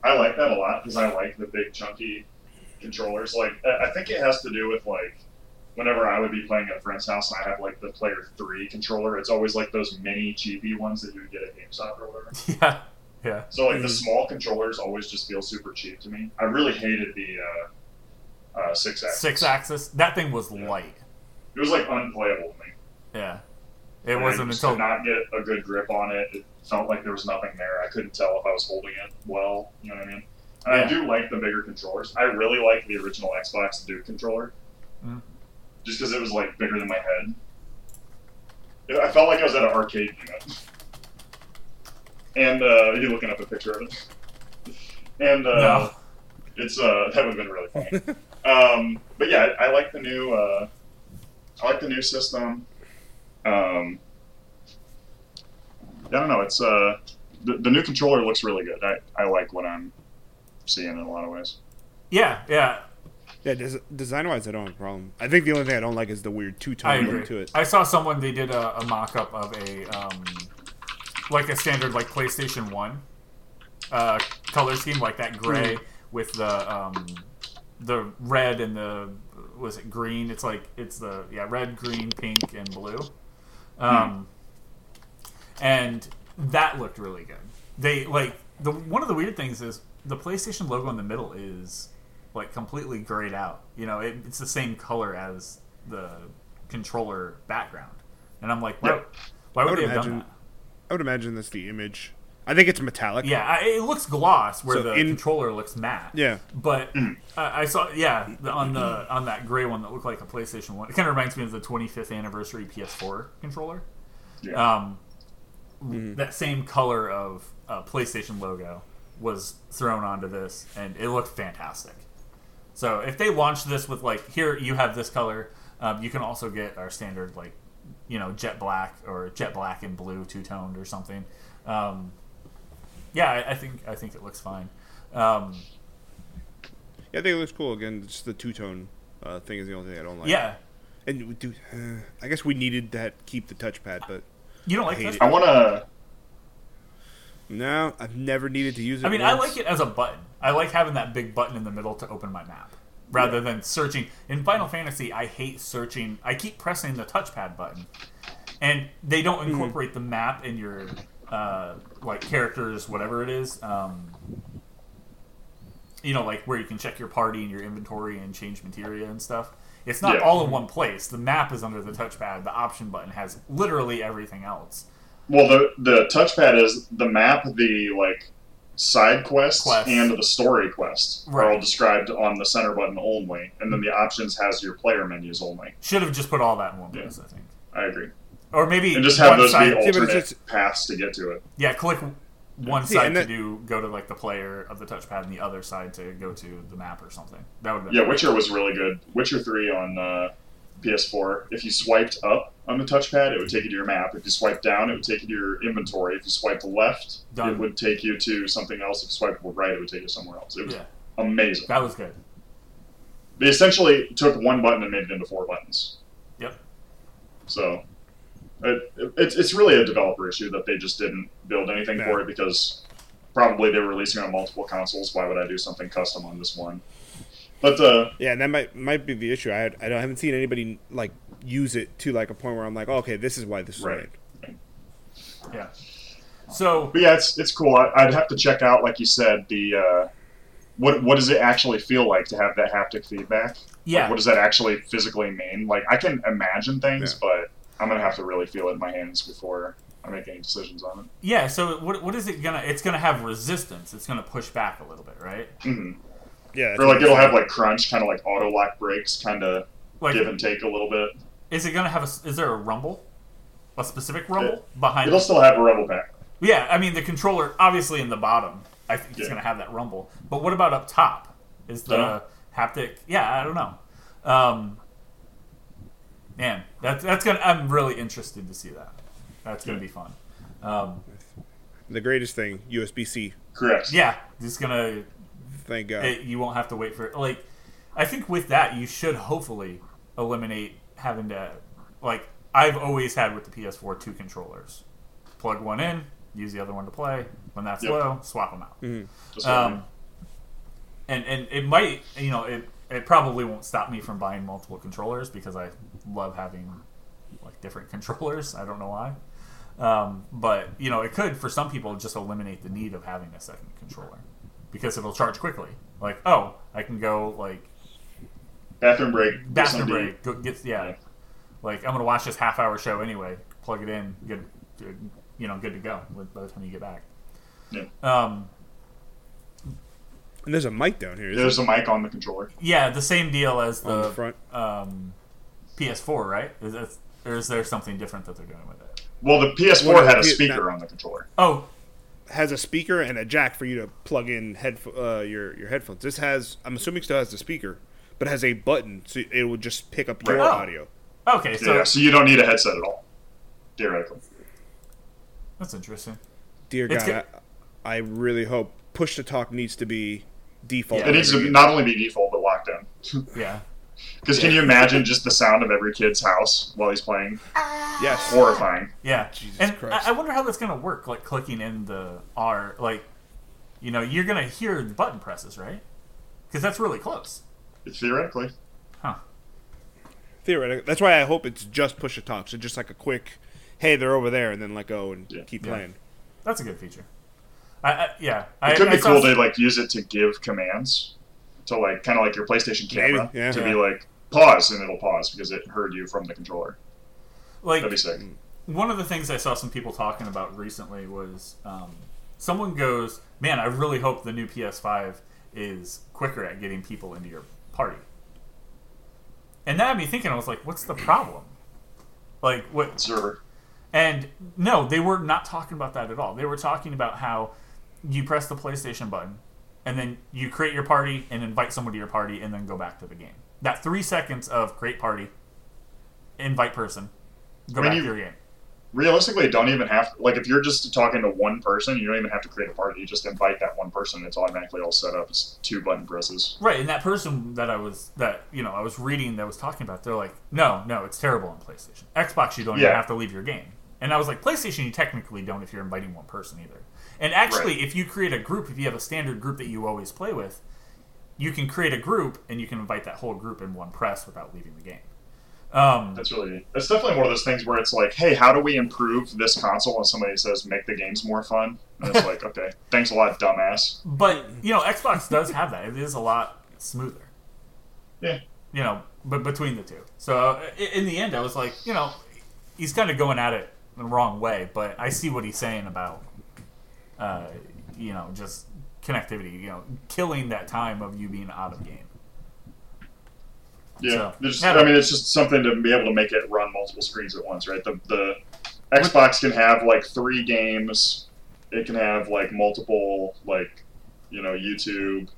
I like that a lot because I like the big chunky controllers. Like I I think it has to do with like whenever I would be playing at a friend's house and I have like the Player Three controller, it's always like those mini cheapy ones that you would get at GameStop or whatever. [laughs] Yeah, yeah. So like the Mhm. small controllers always just feel super cheap to me. I really hated the uh, uh, Sixaxis. Six axis. That thing was Yeah. light. It was like unplayable to me. Yeah. It Like, wasn't I just until could not get a good grip on it. It felt like there was nothing there. I couldn't tell if I was holding it well. You know what I mean? And Yeah. I do like the bigger controllers. I really like the original Xbox Duke controller, Mhm. Just because it was like bigger than my head. It- I felt like I was at an arcade unit. And uh, you're looking up a picture of it. And uh, no. it's uh, that would have been really funny. um, but yeah, I, I like the new. Uh, I like the new system. Um, I don't know. It's uh, the, the new controller looks really good. I, I like what I'm seeing in a lot of ways. Yeah, yeah, Yeah, des- design wise, I don't have a problem. I think the only thing I don't like is the weird two tone look to it. I saw someone they did a, a mock up of a um, like a standard like PlayStation One uh, color scheme, like that gray with the um, the red and the was it green? It's like it's the yeah red, green, pink, and blue. Um, and that looked really good. They like the one of the weird things is the PlayStation logo in the middle is like completely grayed out. You know, it, it's the same color as the controller background, and I'm like, why, Yeah. why would, would they have done that? I would imagine that's the image. I think it's metallic. Yeah, I, it looks gloss where So the in- controller looks matte. Yeah. But [clears throat] I I saw, yeah, the, on the on that gray one that looked like a PlayStation one. It kind of reminds me of the 25th anniversary PS4 controller. Yeah. Um, That same color of uh, PlayStation logo was thrown onto this, and it looked fantastic. So if they launch this with like, here you have this color, um, you can also get our standard like, you know, jet black or jet black and blue two toned or something. Um, yeah, I, I think I think it looks fine. Um, Yeah, I think it looks cool. Again, just the two tone uh, thing is the only thing I don't like. yeah, And we do. Uh, I guess we needed that keep the touchpad, but you don't like hate it. I want to. No, I've never needed to use it. I mean, I like it as a button. I like having that big button in the middle to open my map rather than searching. In Final Fantasy, I hate searching. I keep pressing the touchpad button, and they don't Mm-hmm. incorporate the map in your uh, like characters, whatever it is. Um, you know, like where you can check your party and your inventory and change materia and stuff. It's not Yeah. all in one place. The map is under the touchpad. The option button has literally everything else. Well, the the touchpad is the map, the like side quests, Quests. and the story quests are all described on the center button only, and then the options has your player menus only. Should have just put all that in one Yeah. I think. I agree, Or maybe and just have those side- be but it's alternate just- paths to get to it. Yeah, click one Yeah, side and to do go to like the player of the touchpad, and the other side to go to the map or something. That would have been Yeah, Witcher was really good. Witcher three on uh, PS4. If you swiped up on the touchpad, it would take you to your map. If you swiped down, it would take you to your inventory. If you swiped left, Done. it would take you to something else. If you swiped right, it would take you somewhere else. It was Yeah, amazing. that was good. They essentially took one button and made it into four buttons. Yep. So it, it's it's really a developer issue that they just didn't build anything Yeah. for it because probably they were releasing on multiple consoles. Why would I do something custom on this one? But uh, Yeah, and that might might be the issue. I I don't- haven't seen anybody like use it to like a point where I'm like, oh, okay, this is why this is Right. right. Yeah. So but yeah, it's it's cool. I, I'd have to check out, like you said, the uh, what what does it actually feel like to have that haptic feedback? Like, yeah, what does that actually physically mean? Like I can imagine things, but I'm gonna have to really feel it in my hands before I make any decisions on it. yeah. So what what is it gonna? It's gonna have resistance. It's gonna push back a little bit, right? hmm Yeah, that's Or like it'll have like crunch, kind of like auto lock brakes, kind of Like, give and take a little bit. is it gonna have a? Is there a rumble? A specific rumble behind It'll it? still have a rumble pack. Yeah, I mean the controller obviously in the bottom. I think it's Yeah. gonna have that rumble. But what about up top? Is the Dunno. haptic? Yeah, I don't know. Um, man, that's that's gonna. I'm really interested to see that. That's gonna Yeah. be fun. Um, the greatest thing USB C. Correct. yeah, just gonna. Thank God. It, you won't have to wait for it. like. I think with that you should hopefully eliminate having to like I've always had with the PS4 two controllers. Plug one in, use the other one to play. When that's Yep. low, swap them out. Just like Um, and and it might you know it it probably won't stop me from buying multiple controllers because I love having like different [laughs] controllers. I don't know why, um, but you know it could for some people just eliminate the need of having a second controller because it'll charge quickly. Like oh, I can go like bathroom break. bathroom break, go, get yeah, Yeah. like I'm gonna watch this half hour show anyway. Plug it in, good, good you know, good to go by the time you get back. Yeah. Um, and there's a mic down here. isn't There's a mic on the controller. yeah, the same deal as the the front. um, PS4, right? Is that, or is there something different that they're doing with it? Well, the PS4 Well, had a P- speaker not- on the controller. Oh, Has a speaker and a jack for you to plug in head uh, your your headphones. This has, I'm assuming, still has the speaker, but has a button so it will just pick up your Oh. audio. okay. So yeah, so you don't need a headset at all, theoretically. that's interesting. dear It's God, I, I really hope push to talk needs to be default. Yeah. It needs to every- not only be default but locked in. [laughs] Yeah. Because can you imagine just the sound of every kid's house while he's playing? yes. Horrifying. Yeah. Jesus and Christ. I, I wonder how that's gonna work. Like clicking in the R, like, you know, you're gonna hear the button presses, right? Because that's really close. Theoretically. Huh. Theoretically, that's why I hope it's just push a talk. So just like a quick, hey, they're over there, and then let go and Yeah. keep Yeah. playing. That's a good feature. I, I yeah. It I, could I be saw cool some- to like use it to give commands to like kind of like your PlayStation Maybe, camera yeah. to Yeah. be like pause and it'll pause because it heard you from the controller. like That'd be sick. one of the things I saw some people talking about recently was um, someone goes, "Man, I really hope the new PS5 is quicker at getting people into your party." And that had me thinking. I was like, "What's the problem?" Like, what? Server. And no, they were not talking about that at all. They were talking about how you press the PlayStation button, and then you create your party and invite someone to your party, and then go back to the game. That three seconds of create party, invite person, go I mean, back to your game. Realistically, don't even have like if you're just talking to one person, you don't even have to create a party. You just invite that one person. It's automatically all set up. It's two button presses. Right, and that person that I was that you know I was reading that was talking about, they're like, no, no, it's terrible on PlayStation. Xbox, you don't even have to leave your game. And I was like, PlayStation, you technically don't if you're inviting one person either. And actually, Right. if you create a group, if you have a standard group that you always play with, you can create a group and you can invite that whole group in one press without leaving the game. Um, That's really. It's definitely one of those things where it's like, hey, how do we improve this console? And somebody says, make the games more fun. And it's [laughs] like, okay, thanks a lot, dumbass. but you know, Xbox does have that. It is a lot smoother. Yeah. you know, but between the two. So uh, in the end, I was like, you know, he's kind of going at it the wrong way, but I see what he's saying about, uh, you know, just connectivity. You know, killing that time of you being out of game. Yeah, So. I mean, it's just something to be able to make it run multiple screens at once, right? The the Xbox can have like three games. It can have like multiple, like you know, YouTube,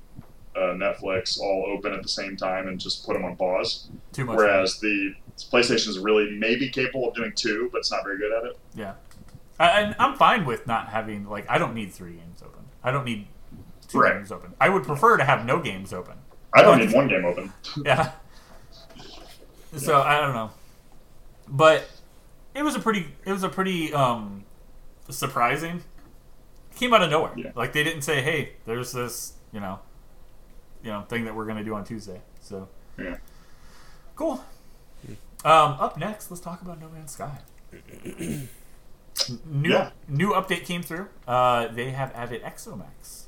uh, Netflix, all open at the same time, and just put them on pause. Too much. Whereas the PlayStation is really maybe capable of doing two, but it's not very good at it. yeah, I, and I'm fine with not having like I don't need three games open. I don't need two Right. games open. I would prefer to have no games open. I don't need one game open. [laughs] yeah. So I don't know, but it was a pretty it was a pretty um surprising. It came out of nowhere. Yeah. Like they didn't say, "Hey, there's this you know, you know thing that we're gonna do on Tuesday." So Yeah. cool. Um, up next, let's talk about No Man's Sky. [clears throat] New Yeah. new update came through. Uh, they have added Exo Mechs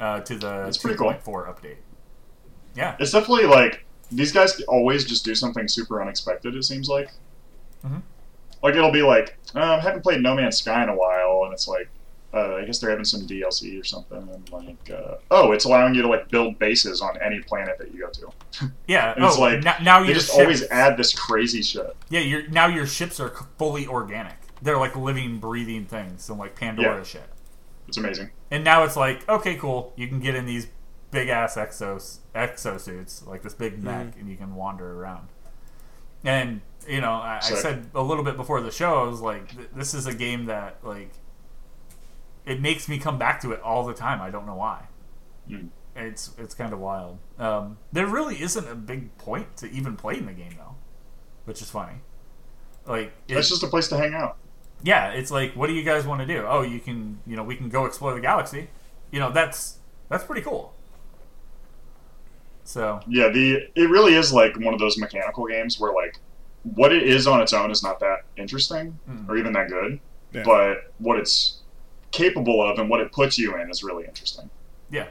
uh, to the That's pretty cool. 2.4 update. Yeah, It's definitely like these guys always just do something super unexpected. It seems like, Mhm. like it'll be like uh, I haven't played No Man's Sky in a while, and it's like uh, I guess they're having some DLC or something. And like, uh, oh, it's allowing you to like build bases on any planet that you go to. [laughs] yeah. And it's oh, like, now, now your just ships, always add this crazy shit. yeah. Your now your ships are fully organic. They're like living, breathing things, and like Pandora Yeah. shit. It's amazing. And now it's like, okay, cool. You can get in these big ass exos exosuits, like this big neck, and you can wander around. And you know, I, I said a little bit before the show, I was like, th- this is a game that like it makes me come back to it all the time. I don't know why. Mm. It's it's kind of wild. Um, there really isn't a big point to even playing the game though, which is funny. Like It's it's just a place to hang out. Yeah, it's like, what do you guys want to do? Oh, you can, you know, we can go explore the galaxy. You know, that's that's pretty cool. So Yeah, the it really is like one of those mechanical games where like what it is on its own is not that interesting Mm. or even that good, Yeah. but what it's capable of and what it puts you in is really interesting. yeah,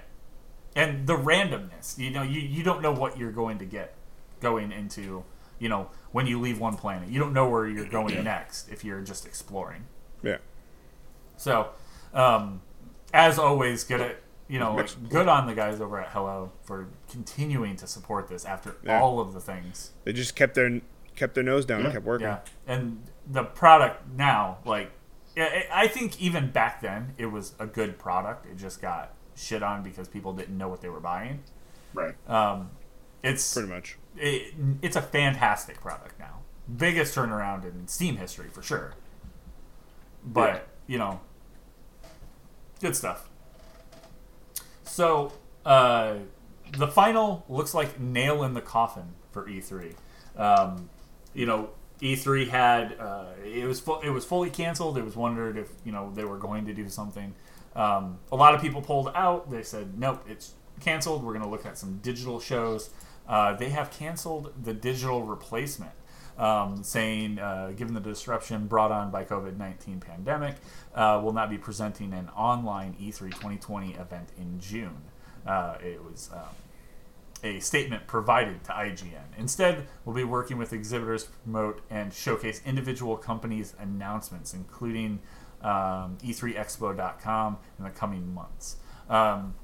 and the randomness. You know, you you don't know what you're going to get going into. You know, when you leave one planet, you don't know where you're going Yeah. next if you're just exploring. Yeah. So, um, as always, good at you know, like, good on the guys over at Hello for continuing to support this after Yeah. all of the things They just kept their kept their nose down and kept working. Yeah, and the product now, like, I I think even back then it was a good product. It just got shit on because people didn't know what they were buying. Right. Um, it's Pretty much. It, it's a fantastic product now. Biggest turnaround in Steam history for sure. But Yeah. you know, good stuff. So, uh, the final looks like nail in the coffin for E3. Um, you know, E3 had uh, it was fu- it was fully canceled. It was wondered if you know they were going to do something. Um, a lot of people pulled out. They said nope, it's canceled. We're going to look at some digital shows. Uh, they have canceled the digital replacement, um, saying uh, given the disruption brought on by COVID nineteen pandemic, uh, will not be presenting an online E E3 2020 event in June. Uh, it was. Um, a statement provided to IGN. Instead, we'll be working with exhibitors to promote and showcase individual companies' announcements, including um, E3Expo.com in the coming months. Um,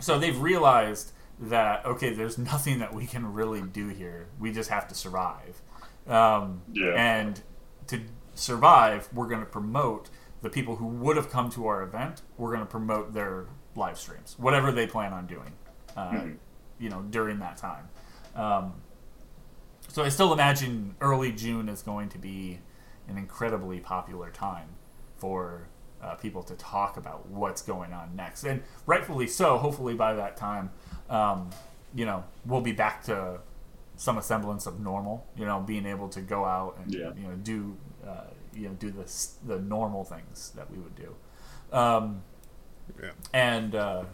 so they've realized that okay, there's nothing that we can really do here. We just have to survive. Um, Yeah. And to survive, we're going to promote the people who would have come to our event. We're going to promote their live streams, whatever they plan on doing. Uh, Mhm. You know, during that time. Um, so I still imagine early June is going to be an incredibly popular time for uh, people to talk about what's going on next, and rightfully so. Hopefully, by that time, um, you know, we'll be back to some semblance of normal. You know, being able to go out and Yeah. you know do uh, you know do the the normal things that we would do. Um, Yeah. and uh,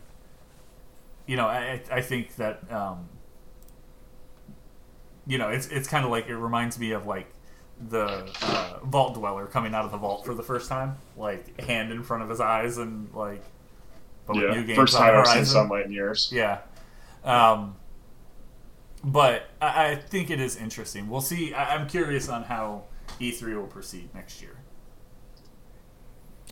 you know, I, I think that um, you know, it's it's kind of like it reminds me of like the uh, vault dweller coming out of the vault for the first time, like hand in front of his eyes and like. but yeah, first time I've seen sunlight in years. Yeah. Um, but I, I think it is interesting. We'll see. I, I'm curious on how E3 will proceed next year.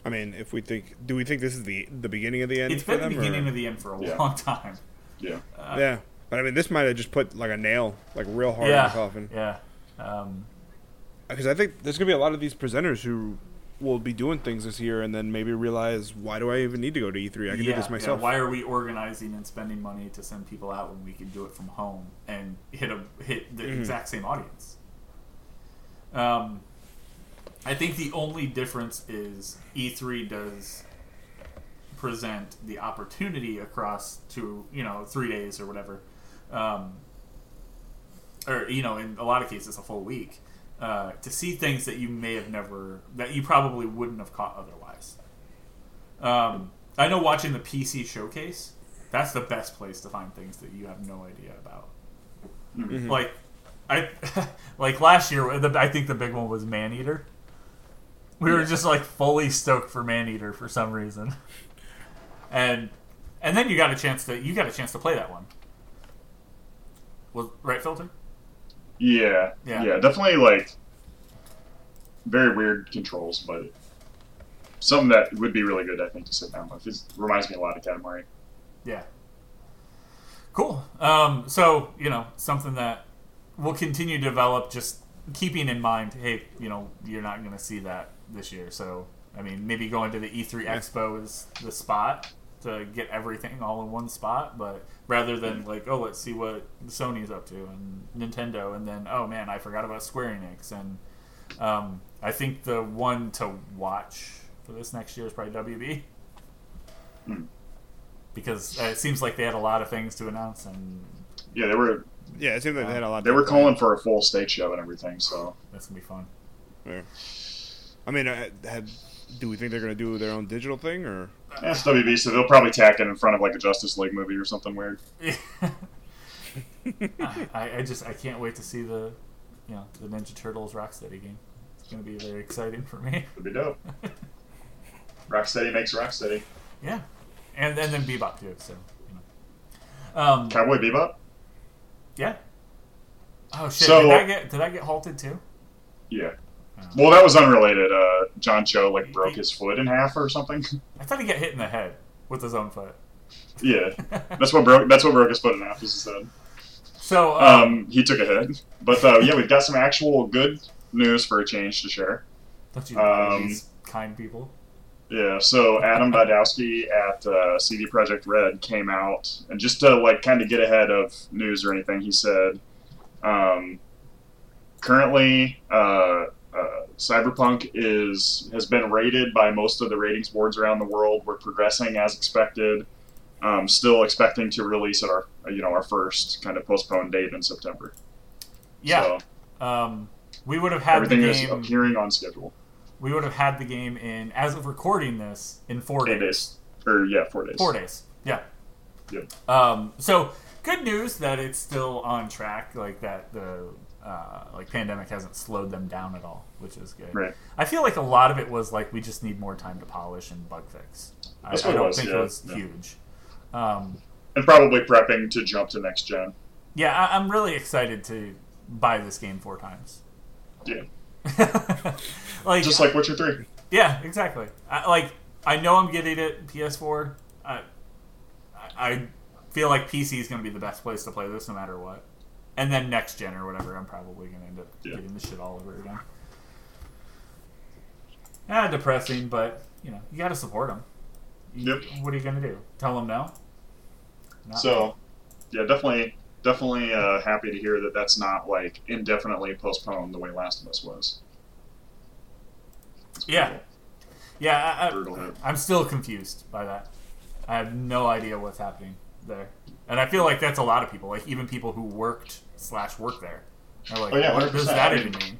I mean, if we think, do we think this is the the beginning of the end It's been the them? beginning or? of the end for a Yeah. long time. Yeah, Uh, yeah, but I mean, this might have just put like a nail, like real hard yeah. in the coffin. Yeah. Um, Because I think there's gonna be a lot of these presenters who will be doing things this year, and then maybe realize, why do I even need to go to E3? I can yeah, do this yeah. myself. Why are we organizing and spending money to send people out when we can do it from home and hit a hit the Mhm. exact same audience? Um, I think the only difference is E3 does present the opportunity across to you know three days or whatever, um, or you know in a lot of cases a full week uh, to see things that you may have never that you probably wouldn't have caught otherwise. Um, I know watching the PC showcase, that's the best place to find things that you have no idea about. Mhm. Like, I [laughs] like last year. The, I think the big one was Maneater. We were just like fully stoked for Maneater for some reason, and and then you got a chance to you got a chance to play that one. Was right filter? Yeah, Yeah. yeah, Definitely like very weird controls, but something that would be really good, I think, to sit down with. It reminds me a lot of Katamari. Yeah. Cool. Um, so, you know, something that will continue to develop, just keeping in mind, hey, you know, you're not going to see that this year. So, I mean, maybe going to the E3 Yeah. Expo is the spot to get everything all in one spot, but rather than like, oh, let's see what Sony's up to and Nintendo, and then, oh man, I forgot about Square Enix. And um, I think the one to watch for this next year is probably WB Hmm. because uh, it seems like they had a lot of things to announce, and Yeah, they were yeah, it seems like they had a lot. they were plan. calling for a full stage show and everything. So that's gonna be fun. Yeah. I mean, I had, do we think they're gonna do their own digital thing, or yeah, it's WB, so they'll probably tack it in front of like a Justice League movie or something weird. [laughs] I, I just I can't wait to see the you know the Ninja Turtles Rocksteady game. It's gonna be very exciting for me. It'd be dope. [laughs] Rocksteady makes Rocksteady. Yeah, and and then Bebop too. So you know, um, Cowboy Bebop. yeah. Oh shit! So- did I get did I get halted too? Yeah. Well, that was unrelated. Uh, John Cho like broke his foot in half or something. [laughs] I thought he got hit in the head with his own foot. yeah, [laughs] that's what broke. That's what broke his foot in half. Is his head. So um, Um, he took a hit. But uh, yeah, we've got some actual good news for a change to share. don't you um, these kind people? Yeah, so Adam Badowski at uh, CD Projekt Red came out, and just to like kind of get ahead of news or anything, he said, um, currently uh, uh, Cyberpunk is has been rated by most of the ratings boards around the world. We're progressing as expected. Um, still expecting to release at our you know our first kind of postponed date in September. Yeah. So Um, we would have had the everything is appearing on schedule. We would have had the game in, as of recording this, in four days. days. Or yeah, four days. Four days. Yeah. Yep. Um, so good news that it's still on track. Like that the uh, like pandemic hasn't slowed them down at all, which is good. Right. I feel like a lot of it was like we just need more time to polish and bug fix. I, I don't was, think yeah, it was yeah. huge. Um, And probably prepping to jump to next gen. yeah, I, I'm really excited to buy this game four times. Yeah. [laughs] like Just like Witcher three. Yeah, exactly. I, like I know I'm getting it PS4. I I- I feel like PC is going to be the best place to play this no matter what. And then next gen or whatever, I'm probably going to end up Yeah. getting this shit all over again. Ah, depressing, but you know you got to support them. Yep. What are you going to do? Tell them no? Not So, yeah, definitely, definitely uh, happy to hear that that's not like indefinitely postponed the way Last of Us was. Yeah. yeah, I, I. I'm still confused by that. I have no idea what's happening there, and I feel like that's a lot of people. Like even people who worked slash work there. Are like, Oh, yeah, what does that I even mean-?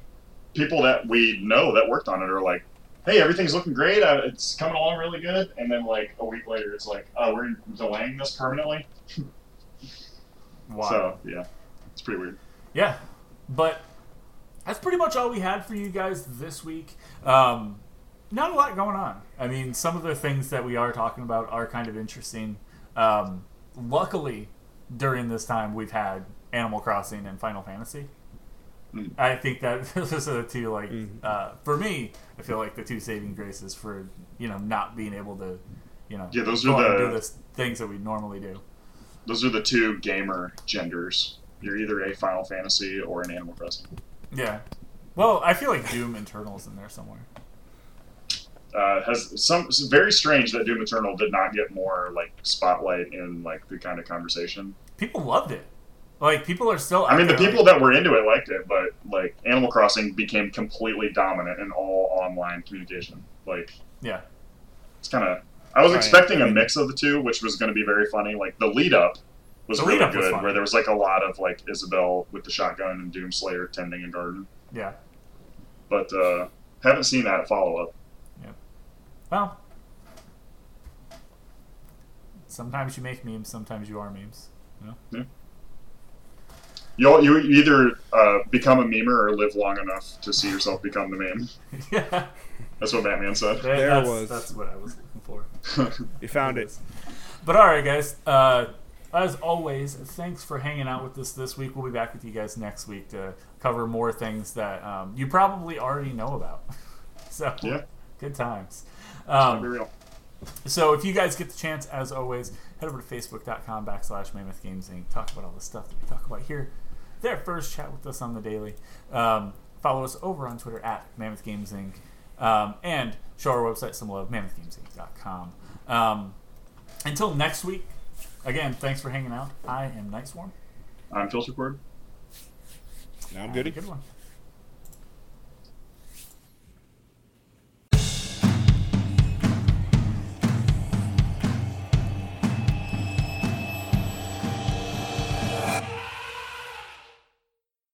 People that we know that worked on it are like, "Hey, everything's looking great. Uh, it's coming along really good." And then like a week later, it's like, "Oh, we're delaying this permanently." Why? So yeah, it's pretty weird. Yeah, but that's pretty much all we had for you guys this week. Um, not a lot going on. I mean, some of the things that we are talking about are kind of interesting. Um, luckily, during this time, we've had Animal Crossing and Final Fantasy. Mm. I think that [laughs] those are the two, like, Mhm. uh, for me, I feel like the two saving graces for, you know, not being able to, you know, Yeah, those go are the- do the things that we normally do. Those are the two gamer genders. You're either a Final Fantasy or an Animal Crossing. Yeah. Well, I feel like Doom Eternal's in there somewhere. Uh, has some very strange that Doom Eternal did not get more like spotlight in like the kind of conversation. people loved it. Like people are still. I mean, the people like- that were into it liked it, but like Animal Crossing became completely dominant in all online communication. Like yeah, it's kind of I was Right. expecting I a mean- mix of the two, which was going to be very funny. Like the lead up was The really lead-up was good, funny. where there was like a lot of like Isabelle with the shotgun and Doomslayer tending a garden. yeah. But uh, haven't seen that follow up. Well, sometimes you make memes, sometimes you are memes. You you either uh, become a memer or live long enough to see yourself become the meme. yeah, [laughs] That's what Batman said. that- There that's, was. That's what I was looking for. [laughs] You found it. But all right, guys. Uh, as always, thanks for hanging out with us this week. We'll be back with you guys next week to cover more things that um, you probably already know about. [laughs] so, Yeah. good times. Gotta be Um, real. so, if you guys get the chance, as always, head over to facebook.com backslash Mammoth Games Inc. Talk about all the stuff that we talk about here. There first, chat with us on the daily. Um, follow us over on Twitter at Mammoth Games Inc. Um, and show our website some love, mammothgamesinc.com. Um, until next week, again, thanks for hanging out. I am Night Swarm. I'm Filtercord. Now I'm Have goody. good one.